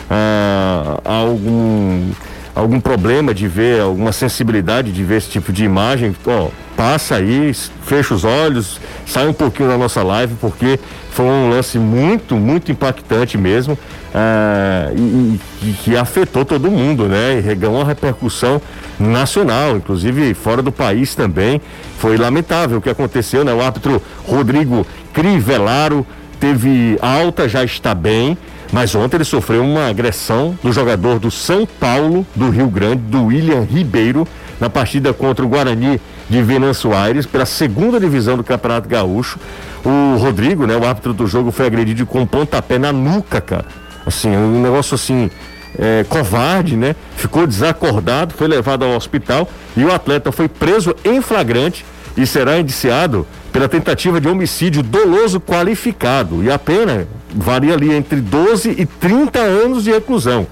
ah, algum algum problema de ver, alguma sensibilidade de ver esse tipo de imagem, ó, passa aí, fecha os olhos, sai um pouquinho da nossa live, porque foi um lance muito, muito impactante mesmo, ah, e, que afetou todo mundo, né? E regou uma repercussão nacional, inclusive fora do país também. Foi lamentável o que aconteceu, né? O árbitro Rodrigo Crivellaro teve alta, já está bem. Mas ontem ele sofreu uma agressão do jogador do São Paulo, do Rio Grande, do William Ribeiro, na partida contra o Guarani de Venâncio Aires, pela segunda divisão do Campeonato Gaúcho. O Rodrigo, né, o árbitro do jogo, foi agredido com um pontapé na nuca, cara. Assim, um negócio assim, é, covarde, né? Ficou desacordado, foi levado ao hospital e o atleta foi preso em flagrante e será indiciado pela tentativa de homicídio doloso qualificado. E a pena varia ali entre 12 e 30 anos de reclusão.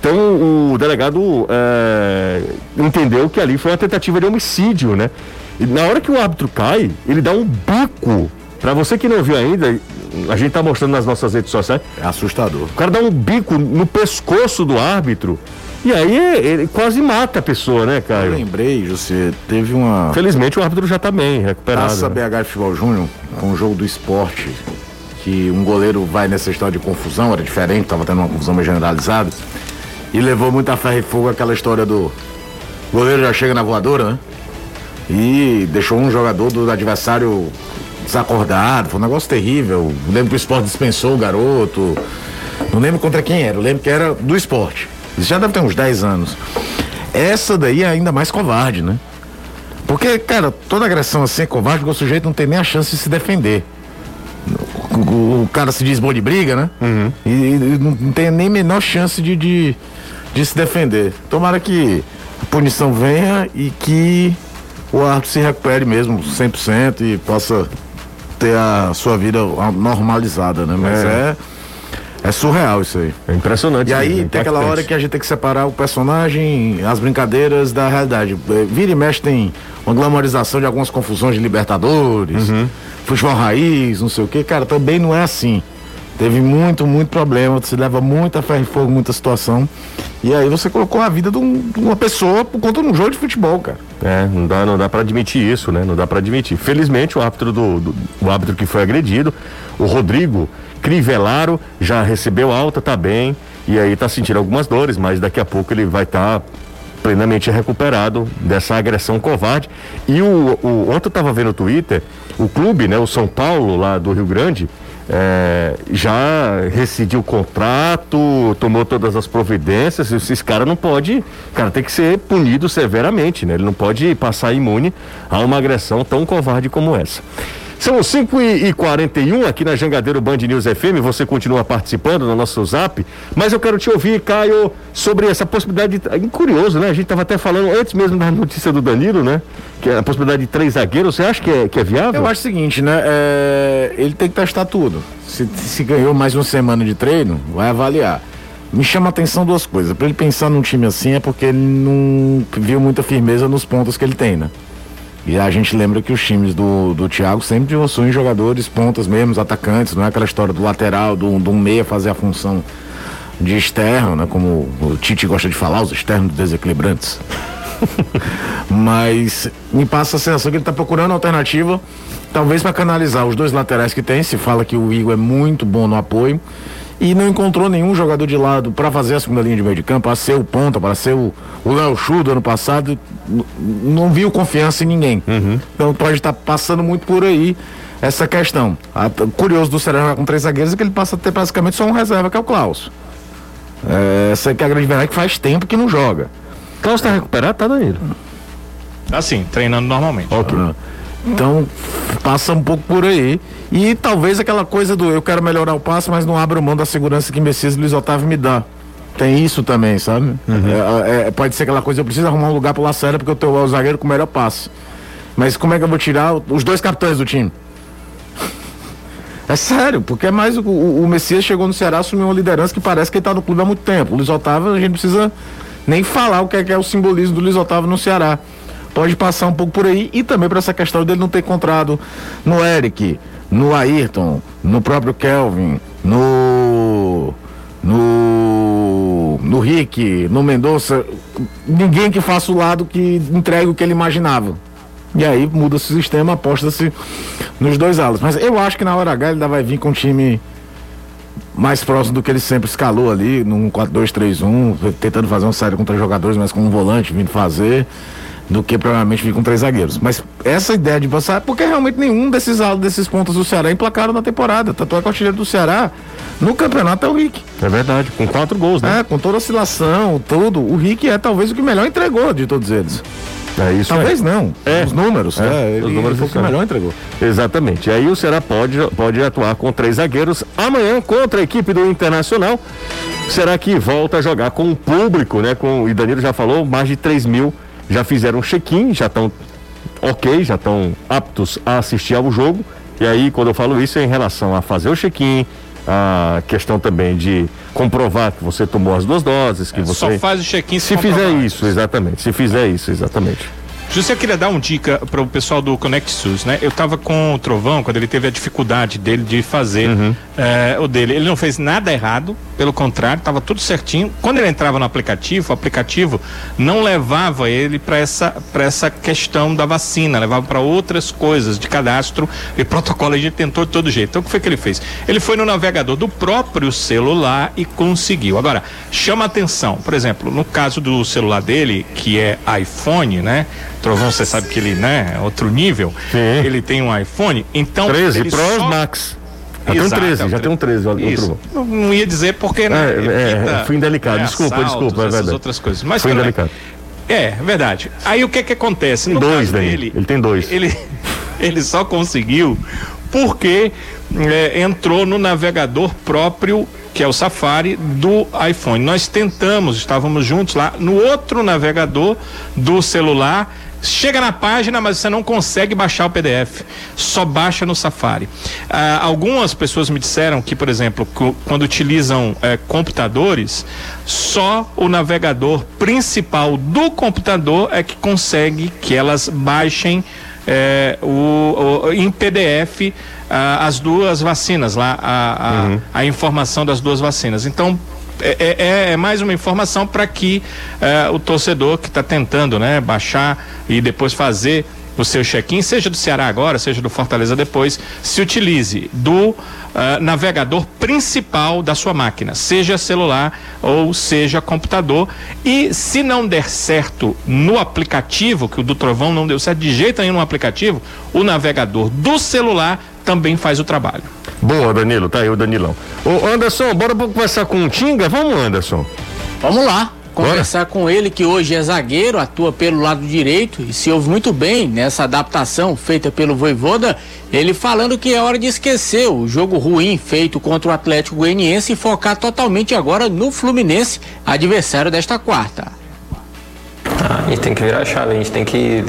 Então o delegado é, entendeu que ali foi uma tentativa de homicídio, né? E na hora que o árbitro cai, ele dá um bico. Pra você que não viu ainda, a gente tá mostrando nas nossas redes sociais.
É assustador.
O cara dá um bico no pescoço do árbitro. E aí ele quase mata a pessoa, né,
Eu
Caio?
lembrei, José, teve uma
Felizmente o árbitro já tá bem, recuperado.
Taça
né?
BH de Futebol Júnior, com o jogo do esporte, que um goleiro vai nessa história de confusão, era diferente, tava tendo uma confusão meio generalizada, e levou muita ferro e fogo aquela história do goleiro já chega na voadora, né? E deixou um jogador do adversário desacordado, foi um negócio terrível. Lembro que o esporte dispensou o garoto. Não lembro contra quem era, eu lembro que era do esporte. Isso já deve ter uns 10 anos. Essa daí é ainda mais covarde, né? Porque, cara, toda agressão assim é covarde porque o sujeito não tem nem a chance de se defender. O, o- o cara se diz bom de briga, né? E, e não, tem nem a menor chance de, de, de se defender. Tomara que a punição venha e que o árbitro se recupere mesmo 100% e possa ter a sua vida normalizada, né? Mas é, é surreal isso aí.
É impressionante.
E aí tem aquela hora que a gente tem que separar o personagem, as brincadeiras da realidade. Eh, Vira e mexe tem uma glamorização de algumas confusões de Libertadores,
Uhum.
futebol raiz, não sei o que. Cara, também não é assim. Teve muito, muito problema, você leva muita ferro e fogo, muita situação. E aí você colocou a vida de, um- de uma pessoa por conta de um jogo de futebol, cara.
É, não dá, não dá para admitir isso, né? Não dá para admitir. Felizmente o árbitro do, do- o árbitro que foi agredido, o Rodrigo Crivellaro, já recebeu alta, tá bem, e aí tá sentindo algumas dores, mas daqui a pouco ele vai estar plenamente recuperado dessa agressão covarde. E o, o ontem eu tava vendo no Twitter, o clube, né, o São Paulo lá do Rio Grande, é, já rescindiu o contrato, tomou todas as providências, e esses caras não pode, cara, tem que ser punido severamente, né? Ele não pode passar imune a uma agressão tão covarde como essa. São 5 e, e 41 aqui na Jangadeiro Band News FM. Você continua participando no nosso zap, mas eu quero te ouvir, Caio, sobre essa possibilidade. De, curioso, né? A gente estava até falando antes mesmo da notícia do Danilo, né? Que é a possibilidade de três zagueiros. Você acha que é, que é viável?
Eu acho o seguinte, né? é, ele tem que testar tudo. Se, se ganhou mais uma semana de treino, vai avaliar. Me chama a atenção duas coisas. Pra ele pensar num time assim é porque ele não viu muita firmeza nos pontos que ele tem, né? E a gente lembra que os times do, do Thiago sempre possuem jogadores pontas mesmo, atacantes, não é aquela história do lateral, do, do meia fazer a função de externo, né? Como o Tite gosta de falar, os externos desequilibrantes. Mas me passa a sensação que ele está procurando alternativa, talvez para canalizar os dois laterais que tem. Se fala que o Igor é muito bom no apoio e não encontrou nenhum jogador de lado para fazer a segunda linha de meio de campo, para ser o ponta, para ser o Léo Chu do ano passado. Não viu confiança em ninguém. Então pode estar passando muito por aí essa questão. A- curioso do Ceará jogar com três zagueiros é que ele passa a ter basicamente só um reserva, que é o Klaus. É, essa que é a grande verdade que faz tempo que não joga.
Klaus tá recuperado, tá, Danilo?
Assim, treinando normalmente.
Ah. Então, passa um pouco por aí. E talvez aquela coisa do eu quero melhorar o passe, mas não abro mão da segurança que Messias e Luiz Otávio me dá. Tem isso também, sabe? É, é, pode ser aquela coisa, eu preciso arrumar um lugar pro Lacerda porque eu tô o zagueiro com o melhor passe. Mas como é que eu vou tirar o- os dois capitães do time? É sério, porque é mais o, o, Messias chegou no Ceará, assumiu uma liderança que parece que ele está no clube há muito tempo. O Luiz Otávio, a gente precisa nem falar o que é, que é o simbolismo do Luiz Otávio no Ceará. Pode passar um pouco por aí e também para essa questão dele não ter encontrado no Eric, no Ayrton, no próprio Kelvin, no. no. no Rick, no Mendonça, ninguém que faça o lado que entregue o que ele imaginava. E aí muda-se o sistema, aposta-se nos dois alas. Mas eu acho que na hora H ele ainda vai vir com um time mais próximo do que ele sempre escalou ali, num 4-2-3-1, tentando fazer uma série com três jogadores, mas com um volante vindo fazer, do que provavelmente vir com três zagueiros. Mas essa ideia de passar, porque realmente nenhum desses desses pontos do Ceará emplacaram na temporada. Tanto é que o artilheiro do Ceará no campeonato é o Rick.
É verdade, com quatro gols, né?
É, com toda a oscilação, tudo. O Rick é talvez o que melhor entregou de todos eles.
É isso
Talvez é. não.
É.
Os números.
É,
é
os números
foi o que melhor entregou.
Exatamente. E aí o Ceará pode, pode atuar com três zagueiros amanhã contra a equipe do Internacional. Será que volta a jogar com o público, né? Com, e Danilo já falou, mais de 3 mil já fizeram check-in, já estão ok, já estão aptos a assistir ao jogo. E aí, quando eu falo isso, é em relação a fazer o check-in, a questão também de comprovar que você tomou as duas doses, que é, você
só faz o check-in
se, se fizer isso, exatamente. Se fizer isso, exatamente.
José, eu queria dar uma dica para o pessoal do Connect SUS, né? Eu estava com o Trovão quando ele teve a dificuldade dele de fazer uhum. é, o dele. Ele não fez nada errado, pelo contrário, estava tudo certinho. Quando ele entrava no aplicativo, o aplicativo não levava ele para essa, essa questão da vacina, levava para outras coisas de cadastro e protocolo. A gente tentou de todo jeito. Então, o que foi que ele fez? Ele foi no navegador do próprio celular e conseguiu. Agora, chama atenção, por exemplo, no caso do celular dele, que é iPhone, né? Trovão, você sabe que ele, né, é outro nível. Sim. Ele tem um iPhone, então.
13 Pro só... Max. Já tem um 13, já tem um 13.
Isso. Não, não ia dizer porque, né?
É, é, fui indelicado, né, desculpa, assaltos, desculpa, é verdade.
outras coisas. Mas
fui indelicado.
É, verdade. Aí o que que acontece?
Tem no dois, dele, ele tem dois.
Ele, ele só conseguiu porque é, entrou no navegador próprio que é o Safari do iPhone. Nós tentamos, estávamos juntos lá no outro navegador do celular Chega na página, mas você não consegue baixar o PDF. Só baixa no Safari. Ah, algumas pessoas me disseram que, por exemplo, quando utilizam eh, computadores, só o navegador principal do computador é que consegue que elas baixem eh, o, o, em PDF ah, as duas vacinas lá, a, a, uhum. a informação das duas vacinas. Então, é, é, é, é, mais uma informação para que é, o torcedor que está tentando né, baixar e depois fazer o seu check-in, seja do Ceará agora, seja do Fortaleza depois, se utilize do uh, navegador principal da sua máquina, seja celular ou seja computador. E se não der certo no aplicativo, que o do Trovão não deu certo de jeito nenhum no aplicativo, o navegador do celular também faz o trabalho.
Boa, Danilo, tá aí o Danilão. Ô Anderson, bora conversar com o Tinga? Vamos, Anderson.
Vamos lá. Conversar Bora. com ele, que hoje é zagueiro, atua pelo lado direito e se ouve muito bem nessa adaptação feita pelo Voivoda. Ele falando que é hora de esquecer o jogo ruim feito contra o Atlético Goianiense e focar totalmente agora no Fluminense, adversário desta quarta.
A gente tem que virar a chave, a gente tem que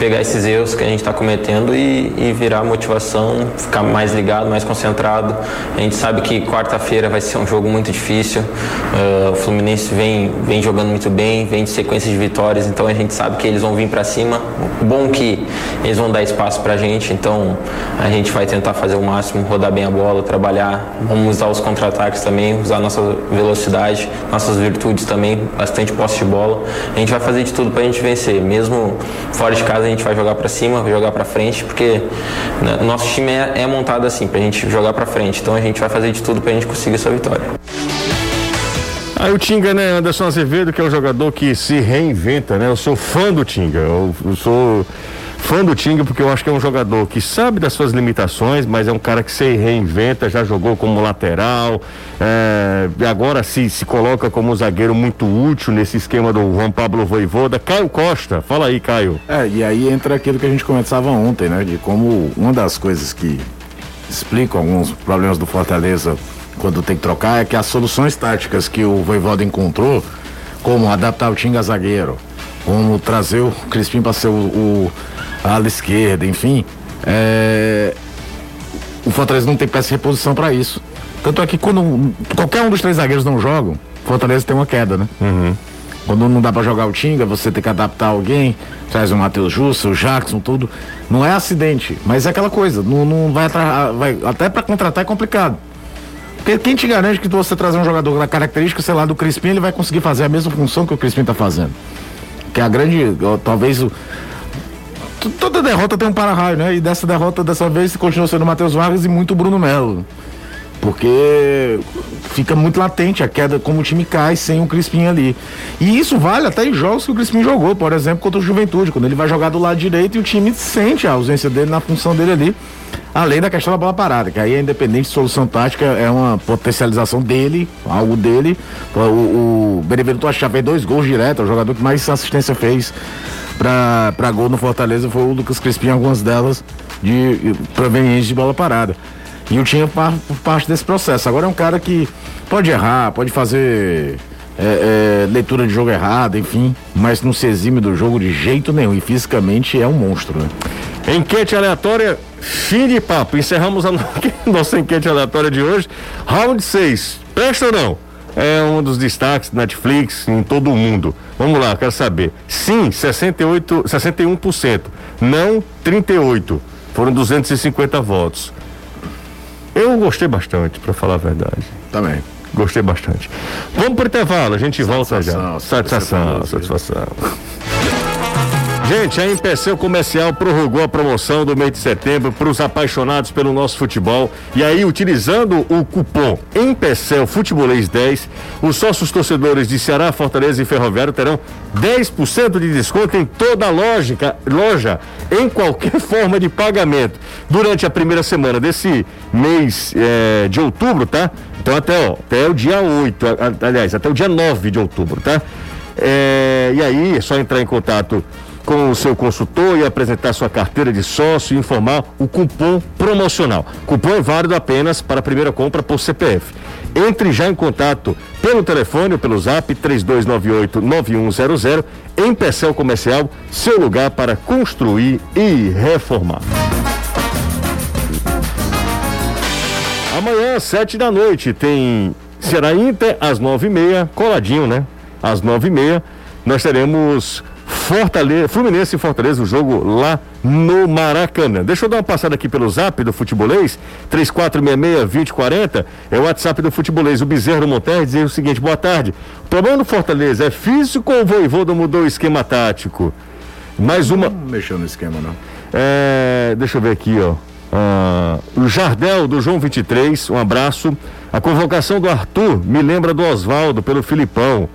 pegar esses erros que a gente está cometendo e, e, virar a motivação, ficar mais ligado, mais concentrado. A gente sabe que quarta-feira vai ser um jogo muito difícil. Uh, o Fluminense vem, vem jogando muito bem, vem de sequência de vitórias, então a gente sabe que eles vão vir para cima. Bom que eles vão dar espaço para a gente, então a gente vai tentar fazer o máximo, rodar bem a bola, trabalhar. Vamos usar os contra-ataques também, usar nossa velocidade, nossas virtudes também, bastante posse de bola. A gente vai fazer de tudo para a gente vencer, mesmo fora de casa a gente vai jogar para cima, jogar para frente, porque né, nosso time é, é montado assim, para a gente jogar para frente. Então a gente vai fazer de tudo para a gente conseguir essa vitória.
Aí o Tinga, né, Anderson Azevedo, que é um jogador que se reinventa, né? Eu sou fã do Tinga, eu, eu sou fã do Tinga porque eu acho que é um jogador que sabe das suas limitações, mas é um cara que se reinventa, já jogou como lateral, é, agora se, se coloca como um zagueiro muito útil nesse esquema do Juan Pablo Voivoda. Caio Costa, fala aí, Caio.
É, e aí entra aquilo que a gente conversava ontem, né? De como uma das coisas que explicam alguns problemas do Fortaleza quando tem que trocar é que as soluções táticas que o Voivoda encontrou, como adaptar o Tinga zagueiro, como trazer o Crispim para ser o, o ala esquerda, enfim. É, o Fortaleza não tem peça de reposição para isso. Tanto é que quando qualquer um dos três zagueiros não jogam, o Fortaleza tem uma queda, né? Quando não dá para jogar o Tinga, você tem que adaptar alguém, traz o Matheus Jussa, o Jackson, tudo. Não é acidente, mas é aquela coisa, não, não vai, vai até para contratar é complicado. Porque quem te garante que você trazer um jogador da característica, sei lá, do Crispim, ele vai conseguir fazer a mesma função que o Crispim tá fazendo. Que é a grande, talvez o toda derrota tem um para-raio, né? E dessa derrota dessa vez continua sendo o Matheus Vargas e muito o Bruno Melo. Porque fica muito latente a queda, como o time cai sem o Crispim ali. E isso vale até em jogos que o Crispim jogou, por exemplo, contra o Juventude, quando ele vai jogar do lado direito e o time sente a ausência dele na função dele ali. Além da questão da bola parada, que aí é independente de solução tática, é uma potencialização dele, algo dele. O, o Benevenuto Achá fez dois gols direto, é o jogador que mais assistência fez pra gol no Fortaleza foi o Lucas Crispim, algumas delas de provenientes de bola parada. E o tinha par, parte desse processo. Agora é um cara que pode errar, pode fazer é, é, leitura de jogo errada, enfim, mas não se exime do jogo de jeito nenhum. E fisicamente é um monstro, né?
Enquete aleatória, fim de papo. Encerramos a no- nossa enquete aleatória de hoje. Round 6. Presta ou não? É um dos destaques da Netflix em todo o mundo. Vamos lá, quero saber. Sim, 68, 61%. Não, 38%. Foram 250 votos. Eu gostei bastante, para falar a verdade.
Também.
Gostei bastante. Vamos pro intervalo, a gente volta já.
Satisfação,
Satisfação, satisfação. Gente, a Empecel Comercial prorrogou a promoção do mês de setembro para os apaixonados pelo nosso futebol. E aí, utilizando o cupom Empecel Futebolês 10, os sócios torcedores de Ceará, Fortaleza e Ferroviário terão 10% de desconto em toda a lógica, loja, em qualquer forma de pagamento, durante a primeira semana desse mês eh, de outubro, tá? Então até, ó, até o dia 8, a- a- aliás, até o dia 9 de outubro, tá? É, e aí é só entrar em contato com o seu consultor e apresentar sua carteira de sócio e informar o cupom promocional. Cupom é válido apenas para a primeira compra por CPF. Entre já em contato pelo telefone ou pelo zap 3298-9100 em Pecel Comercial, seu lugar para construir e reformar. Amanhã, sete da noite, tem Ceará Inter às nove e meia, coladinho, né? Às nove e meia, nós teremos Fortaleza, Fluminense e Fortaleza, o jogo lá no Maracanã. Deixa eu dar uma passada aqui pelo zap do Futebolês, 3466-2040, é o WhatsApp do Futebolês. O Bezerro Monterre dizer o seguinte, boa tarde. O problema do Fortaleza é físico ou o Voivoda mudou o esquema tático? Mais uma...
Não mexeu no esquema, não.
É, deixa eu ver aqui, ó. Ah, o Jardel do João 23, um abraço. A convocação do Arthur me lembra do Oswaldo pelo Filipão.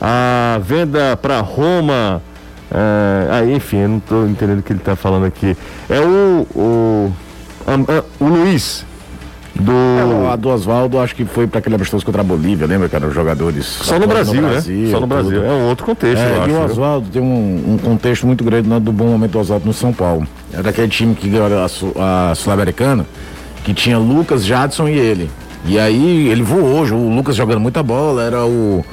A venda para Roma. É, ah, enfim, eu não estou entendendo o que ele está falando aqui. É o. O, o Luiz. Do.
É, a do Oswaldo acho que foi para aquele amistoso contra a Bolívia, lembra que eram os jogadores.
Só no Brasil, né? Só no Brasil.
tudo.
É um outro contexto,
É,
eu
e
acho.
o? Oswaldo tem um, um contexto muito grande né, do bom momento do Oswaldo no São Paulo. É daquele time que ganhou a, a Sul-Americana, que tinha Lucas, Jadson e ele. E aí ele voou hoje, o Lucas jogando muita bola, era o,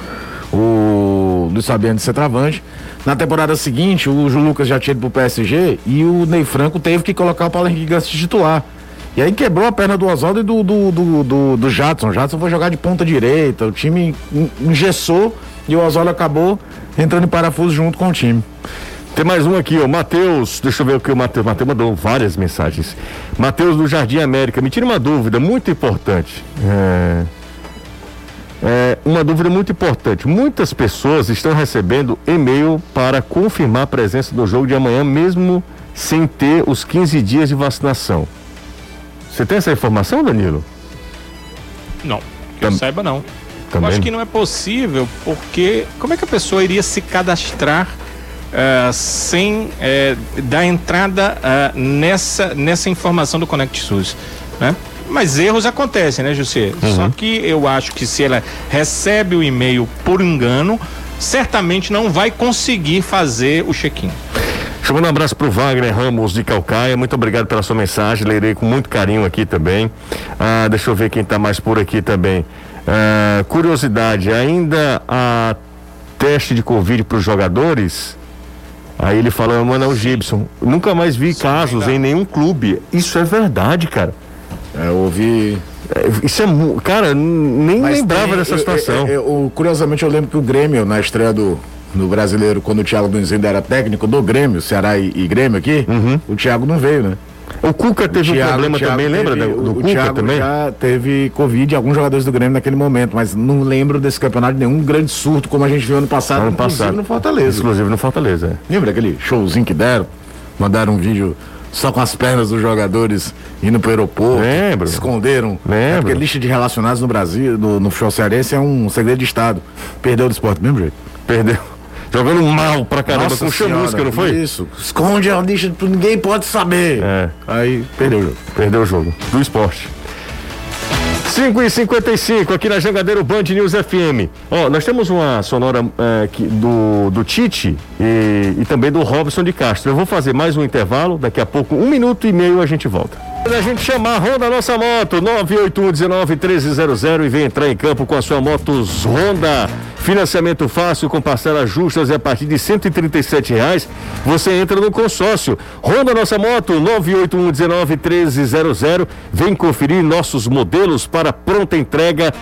o Luiz Fabiano de centroavante. Na temporada seguinte, o Lucas já tinha ido pro PSG e o Ney Franco teve que colocar o Paulo Henrique titular. E aí quebrou a perna do Oswaldo e do, do, do, do, do Jadson. O Jadson foi jogar de ponta direita, o time en- engessou e o Oswaldo acabou entrando em parafuso junto com o time.
Tem mais um aqui, ó. Matheus, deixa eu ver o que o Matheus. Matheus mandou várias mensagens. Matheus do Jardim América, me tira uma dúvida muito importante. É, é, uma dúvida muito importante. Muitas pessoas estão recebendo e-mail para confirmar a presença do jogo de amanhã, mesmo sem ter os 15 dias de vacinação. Você tem essa informação, Danilo?
Não, que eu
Tam-
saiba não. Eu
Também
acho
não.
que não é possível, porque como é que a pessoa iria se cadastrar eh, sem eh, dar entrada ah, nessa, nessa informação do Connect SUS, né? Mas erros acontecem, né, José?
Uhum.
Só que eu acho que se ela recebe o e-mail por engano, certamente não vai conseguir fazer o check-in.
Chamando um abraço pro Wagner Ramos de Calcaia. Muito obrigado pela sua mensagem. Lerei com muito carinho aqui também. Ah, deixa eu ver quem tá mais por aqui também. Ah, curiosidade, ainda há teste de Covid para os jogadores? Aí ele fala, Manuel Gibson, nunca mais vi casos em nenhum clube. Isso é verdade, cara.
É, eu ouvi.
É, isso é. Cara, nem Mas lembrava tem, dessa situação.
Eu, eu, curiosamente, eu lembro que o Grêmio, na estreia do, no brasileiro, quando o Thiago Nunes ainda era técnico do Grêmio, Ceará e, e Grêmio aqui, uhum. o Thiago não veio, né?
O Cuca teve o Thiago, um problema Thiago também, teve, lembra do, do
o
Cuca
Thiago
também?
já teve Covid alguns jogadores do Grêmio naquele momento, mas não lembro desse campeonato nenhum grande surto como a gente viu ano passado,
ano passado.
no Fortaleza.
Inclusive no Fortaleza.
É. Lembra aquele showzinho que deram? Mandaram um vídeo só com as pernas dos jogadores indo pro aeroporto.
Lembro.
Esconderam.
Lembro. É
porque lista de relacionados no Brasil, no, no futebol cearense, é um segredo de Estado. Perdeu do esporte, mesmo jeito?
Perdeu. Jogando mal pra caramba Nossa com chamusca, não foi?
Isso. Esconde a lista, ninguém pode saber.
É.
Aí perdeu o jogo.
Perdeu o jogo. Do esporte. 5 e 55 aqui na Jangadeiro Band News FM. Ó, nós temos uma sonora é, que, do, do Tite e, e também do Robson de Castro. Eu vou fazer mais um intervalo, daqui a pouco, um minuto e meio a gente volta. A gente chamar a Honda Nossa Moto, 981 19 1300 e vem entrar em campo com a sua motos Honda. Financiamento fácil com parcelas justas e a partir de R$ reais você entra no consórcio. Honda Nossa Moto 981 19 1300. Vem conferir nossos modelos para pronta entrega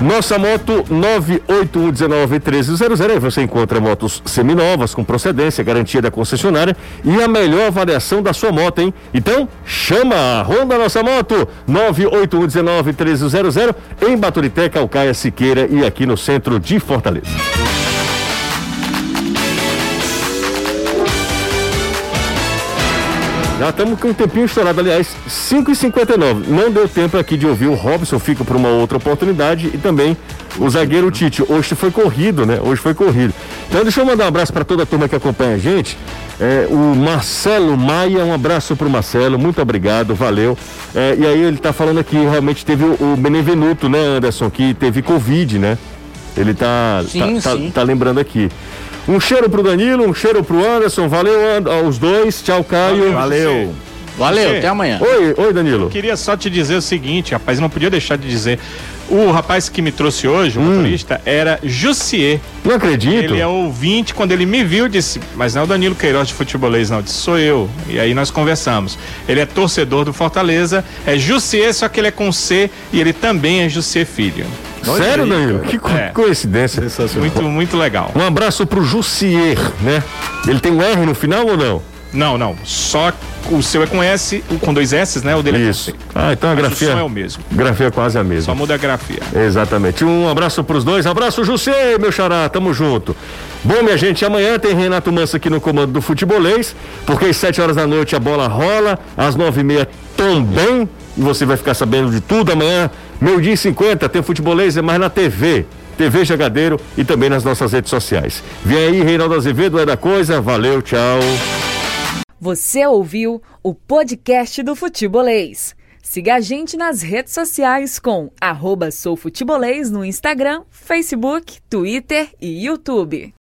nossa moto 981191300. Aí você encontra motos seminovas com procedência, garantia da concessionária e a melhor avaliação da sua moto, hein? Então, chama a Honda Nossa Moto 981191300 em Baturité, Calcaia, Siqueira e aqui no centro de Fortaleza. Já estamos com um tempinho estourado, aliás, 5h59. Não deu tempo aqui de ouvir o Robson, fica para uma outra oportunidade e também o zagueiro Tite. Hoje foi corrido, né? Hoje foi corrido. Então deixa eu mandar um abraço para toda a turma que acompanha a gente. É, o Marcelo Maia, um abraço para o Marcelo, muito obrigado, valeu. É, e aí ele está falando aqui, realmente teve o, o Benevenuto, né, Anderson, que teve Covid, né? Ele tá, sim, tá, tá, tá lembrando aqui. Um cheiro pro Danilo, um cheiro pro Anderson. Valeu aos dois. Tchau, Caio.
Valeu.
Valeu, até amanhã.
Oi, oi, Danilo. Eu
queria só te dizer o seguinte, rapaz, não podia deixar de dizer. O rapaz que me trouxe hoje, o hum. motorista, era Jussier.
Não acredito.
Ele é ouvinte, quando ele me viu, disse, mas não é o Danilo Queiroz de futebolês, não, disse, sou eu. E aí nós conversamos. Ele é torcedor do Fortaleza, é Jussier, só que ele é com C e ele também é Jussier Filho.
Sério, Danilo? Que co é. coincidência.
Muito, muito legal.
Um abraço pro Jussier, né? Ele tem um R no final ou não?
Não, não. Só o seu é com S, com dois S, né? O dele
Isso. é com C. Ah, então a Mas grafia.
O som é o mesmo.
Grafia é quase a mesma.
Só muda a grafia.
Exatamente. Um abraço pros dois. Abraço, José, meu xará. Tamo junto. Bom, minha gente, amanhã tem Renato Manso aqui no comando do futebolês, porque às sete horas da noite a bola rola, às nove e meia também, e você vai ficar sabendo de tudo amanhã. Meu dia 50 tem futebolês, é mais na TV. TV Jagadeiro e também nas nossas redes sociais. Vem aí, Reinaldo Azevedo, é da coisa. Valeu, tchau.
Você ouviu o podcast do Futebolês. Siga a gente nas redes sociais com arroba soufutebolês no Instagram, Facebook, Twitter e YouTube.